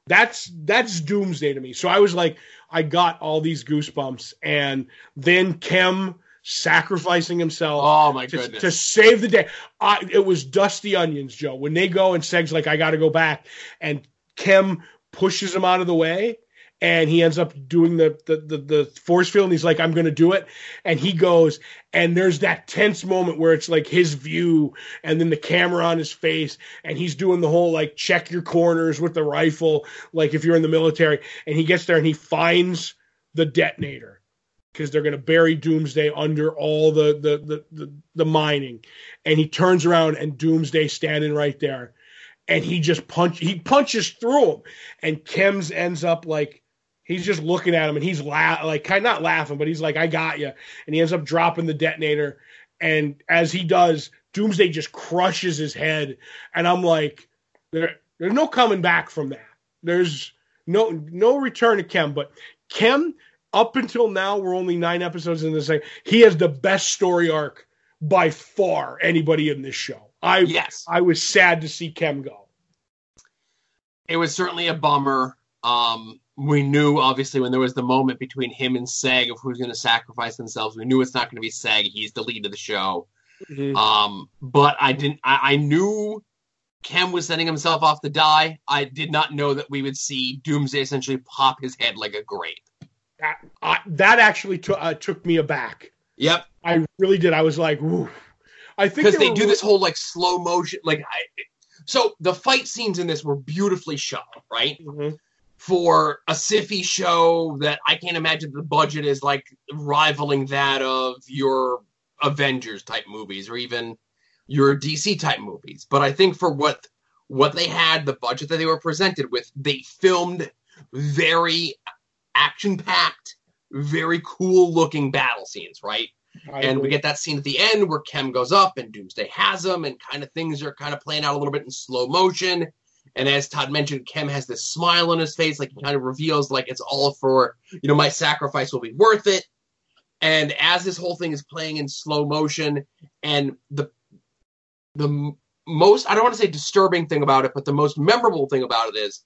That's that's doomsday to me. So I was like, I got all these goosebumps, and then Kem sacrificing himself. Oh my to, goodness! To save the day, I, it was dusty onions, Joe. When they go and Seg's like, I got to go back, and Kem pushes him out of the way and he ends up doing the, the the, the force field and he's like i'm to do it. And he goes and there's that tense moment where it's like his view and then the camera on his face and he's doing the whole like check your corners with the rifle like if you're in the military. And he gets there and he finds the detonator because they're going to bury doomsday under all the, the the, the the mining. And he turns around and doomsday standing right there and he just punch he punches through him. And Kems ends up like He's just looking at him and he's la- like kind of not laughing, but he's like, "I got you," and he ends up dropping the detonator. And as he does, Doomsday just crushes his head, and I'm like, there, "There's no coming back from that. There's no no return to Kem." But Kem, up until now, we're only nine episodes in this thing. He has the best story arc by far anybody in this show. I yes, I was sad to see Kem go. It was certainly a bummer. Um, we knew obviously when there was the moment between him and Seg of who's going to sacrifice themselves. We knew it's not going to be Seg. He's the lead of the show. Mm-hmm. Um, but I didn't. I, I, knew Kem was sending himself off to die. I did not know that we would see Doomsday essentially pop his head like a grape. That that actually t- uh, took me aback. Yep, I really did. I was like, Ooh. I think because they, they do this whole like slow motion, like I, so the fight scenes in this were beautifully shot, right? Mm-hmm for a Syfy show that I can't imagine the budget is like rivaling that of your Avengers type movies or even your DC type movies. But I think for what what they had, the budget that they were presented with, they filmed very action packed, very cool looking battle scenes, right? I and agree. we get that scene at the end where Kem goes up and Doomsday has him, and kind of things are kind of playing out a little bit in slow motion. And as Todd mentioned, Kem has this smile on his face, like he kind of reveals like it's all for, you know, my sacrifice will be worth it. And as this whole thing is playing in slow motion, and the the most I don't want to say disturbing thing about it, but the most memorable thing about it is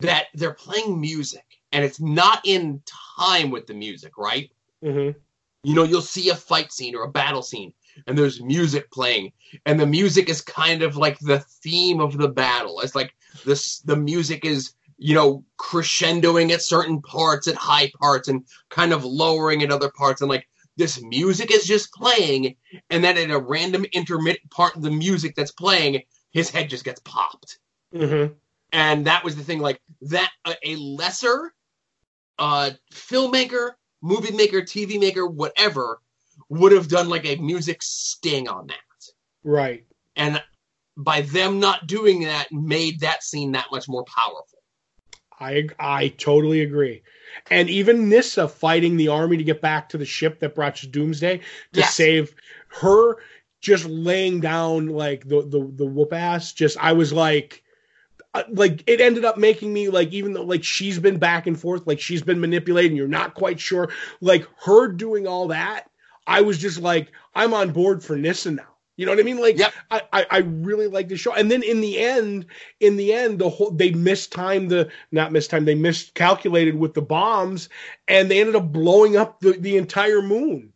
that they're playing music, and it's not in time with the music, right? Mm-hmm. You know, you'll see a fight scene or a battle scene, and there's music playing, and the music is kind of like the theme of the battle. It's like this the music is you know, crescendoing at certain parts, at high parts, and kind of lowering at other parts, and like this music is just playing, and then at a random intermittent part of the music that's playing, his head just gets popped. Mm-hmm. And that was the thing, like that a, a lesser uh filmmaker, movie maker, TV maker, whatever, would have done like a music sting on that. Right. And by them not doing that made that scene that much more powerful. I I totally agree. And even Nyssa fighting the army to get back to the ship that brought you Doomsday to Yes. save her just laying down like the the the whoop ass just I was like uh, like it ended up making me like even though like she's been back and forth like she's been manipulating you're not quite sure like her doing all that I was just like I'm on board for Nyssa now. You know what I mean? Like Yep. I, I I really like the show. And then in the end, in the end, the whole they mistimed the not mistimed, they miscalculated with the bombs, and they ended up blowing up the, the entire moon.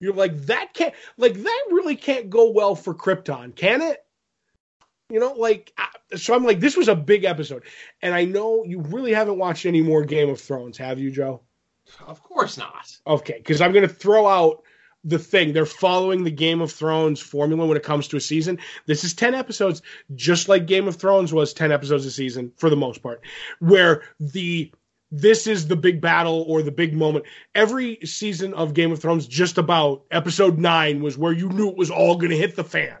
You're like that can't like that really can't go well for Krypton, can it? You know, like so I'm like this was a big episode, and I know you really haven't watched any more Game of Thrones, have you, Joe? Of course not. Okay, because I'm going to throw out the thing. They're following the Game of Thrones formula when it comes to a season. This is 10 episodes, just like Game of Thrones was 10 episodes a season for the most part, where the this is the big battle or the big moment. Every season of Game of Thrones, just about episode nine, was where you knew it was all going to hit the fan.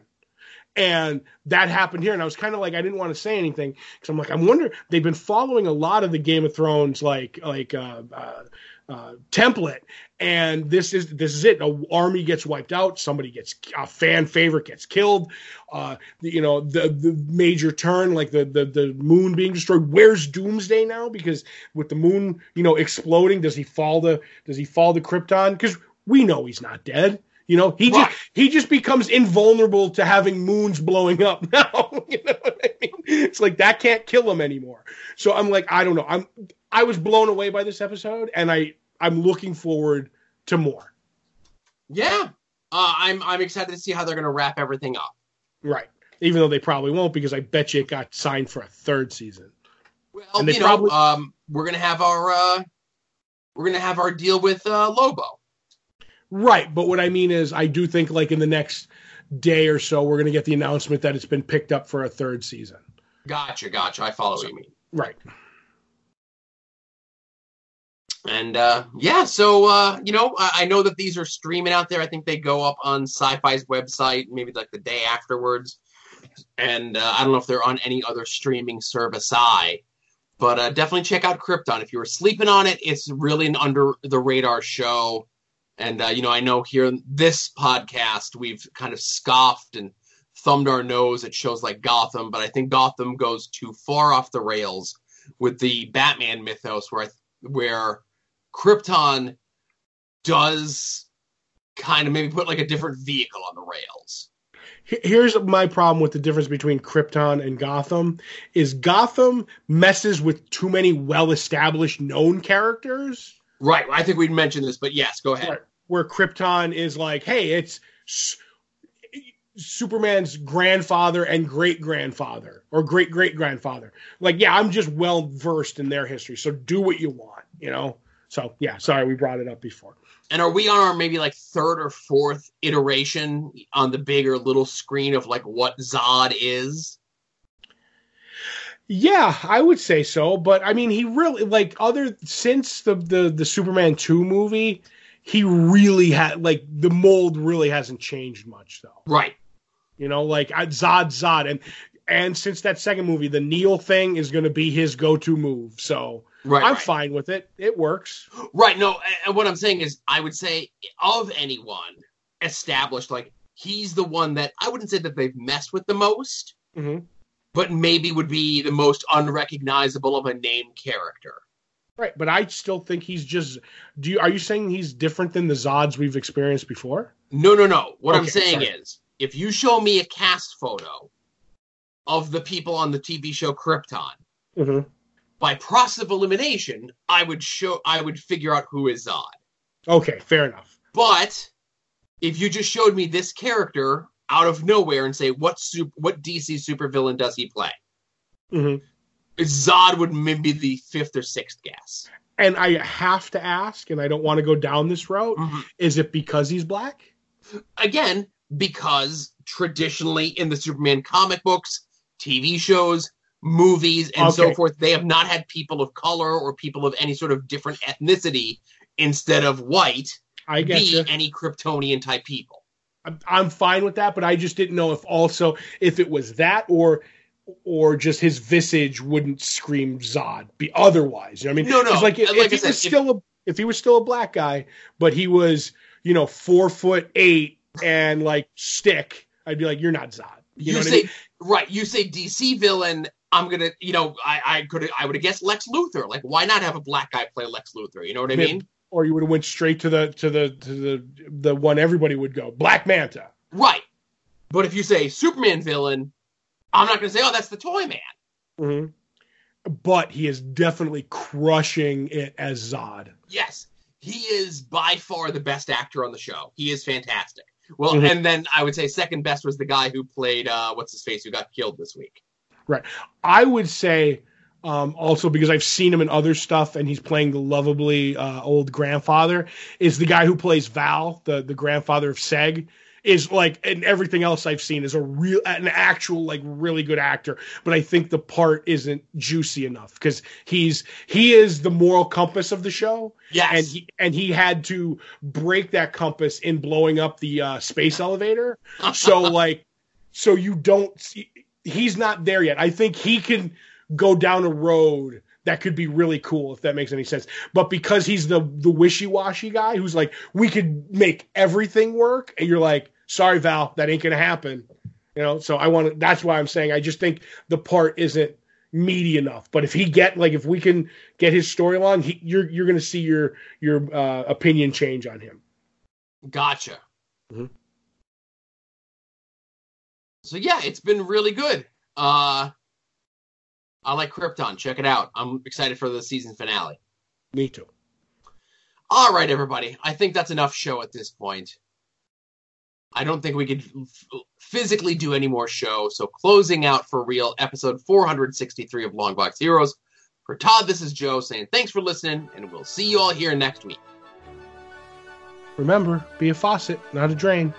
And that happened here. And I was kind of like, I didn't want to say anything because I'm like, I'm wondering, they've been following a lot of the Game of Thrones, like, like, uh, uh, uh, template, and this is this is it. A army gets wiped out. Somebody gets a fan favorite gets killed. Uh, the, you know the the major turn, like the, the the moon being destroyed. Where's Doomsday now? Because with the moon, you know, exploding, does he fall the does he fall to Krypton? Because we know he's not dead. You know, he Right. just he just becomes invulnerable to having moons blowing up now. you know what I mean? It's like that can't kill him anymore. So I'm like, I don't know. I'm I was blown away by this episode, and I I'm looking forward to more. Yeah. Uh, I'm I'm excited to see how they're going to wrap everything up. Right. Even though they probably won't, because I bet you it got signed for a third season. Well, And they you know, probably- um, we're gonna have our uh, we're gonna have our deal with uh, Lobo. Right. But what I mean is, I do think like in the next day or so, we're going to get the announcement that it's been picked up for a third season. Gotcha, gotcha. I follow what you mean. Right. And uh, yeah, so uh, you know, I, I know that these are streaming out there. I think they go up on Syfy's website, maybe like the day afterwards. And uh, I don't know if they're on any other streaming service. I, but uh, definitely check out Krypton. If you were sleeping on it, it's really an under the radar show. And uh, you know, I know here in this podcast we've kind of scoffed and thumbed our nose at shows like Gotham, but I think Gotham goes too far off the rails with the Batman mythos, where I, where Krypton does kind of maybe put like a different vehicle on the rails. Here's my problem with the difference between Krypton and Gotham is Gotham messes with too many well-established known characters. Right. I think we'd mentioned this, but yes, go ahead. Right. Where Krypton is like, hey, it's Superman's grandfather and great grandfather or great great grandfather. Like, yeah, I'm just well versed in their history, so do what you want, you know. So yeah, sorry we brought it up before. And are we on our maybe like third or fourth iteration on the big or little screen of like what Zod is? Yeah, I would say so, but I mean, he really like other since the the the Superman two movie, he really had like the mold really hasn't changed much though. Right. You know, like Zod Zod and and since that second movie, the kneel thing is going to be his go to move. So Right. I'm right. fine with it. It works. Right. No, and what I'm saying is, I would say of anyone established, like he's the one that I wouldn't say that they've messed with the most, Mhm. but maybe would be the most unrecognizable of a name character. Right, but I still think he's just. Do you are you saying he's different than the Zods we've experienced before? No, no, no. What I'm saying sorry. is, if you show me a cast photo of the people on the TV show Krypton, Mm-hmm. By process of elimination, I would show, I would figure out who is Zod. Okay, fair enough. But if you just showed me this character out of nowhere and say what super, what DC supervillain does he play? hmm Zod would maybe be the fifth or sixth guess. And I have to ask, and I don't want to go down this route. Mhm. Is it because he's black? Again, because traditionally in the Superman comic books, TV shows, movies, and so forth, they have not had people of color or people of any sort of different ethnicity instead of white I get be you. any Kryptonian type people. I'm, I'm fine with that, but I just didn't know if also if it was that or or just his visage wouldn't scream Zod. Be otherwise, you know what I mean? No, no. Like, if, like if he said, was if- still a if he was still a black guy, but he was you know four foot eight and like stick, I'd be like, you're not Zod. You, You, know what I say mean? right. You say DC villain. I'm gonna, you know, I, I could, I would have guessed Lex Luthor. Like, why not have a black guy play Lex Luthor? You know what I mean? Or you would have went straight to the to the to the the one everybody would go Black Manta. Right. But if you say Superman villain, I'm not gonna say, oh, that's the Toy Man. hmm But he is definitely crushing it as Zod. Yes, he is by far the best actor on the show. He is fantastic. Well, Mhm. and then I would say second best was the guy who played uh, what's his face who got killed this week. I would say um, also because I've seen him in other stuff, and he's playing the lovably uh, old grandfather. Is the guy who plays Val, the the grandfather of Seg, is like, and everything else I've seen is a real, an actual like really good actor. But I think the part isn't juicy enough because he's he is the moral compass of the show, Yes, and he and he had to break that compass in blowing up the uh, space elevator. So like, so you don't see, he's not there yet. I think he can go down a road that could be really cool if that makes any sense. But because he's the the wishy washy guy who's like, we could make everything work, and you're like, sorry Val, that ain't gonna happen. You know, so I want to. That's why I'm saying I just think the part isn't meaty enough. But if he get like if we can get his storyline, he you're you're gonna see your your uh, opinion change on him. Gotcha. Mhm. So yeah, it's been really good. Uh, I like Krypton. Check it out. I'm excited for the season finale. Me too. All right, everybody. I think that's enough show at this point. I don't think we could physically do any more show. So closing out for real, episode 463 of Longbox Heroes. For Todd, this is Joe saying thanks for listening, and we'll see you all here next week. Remember, be a faucet, not a drain.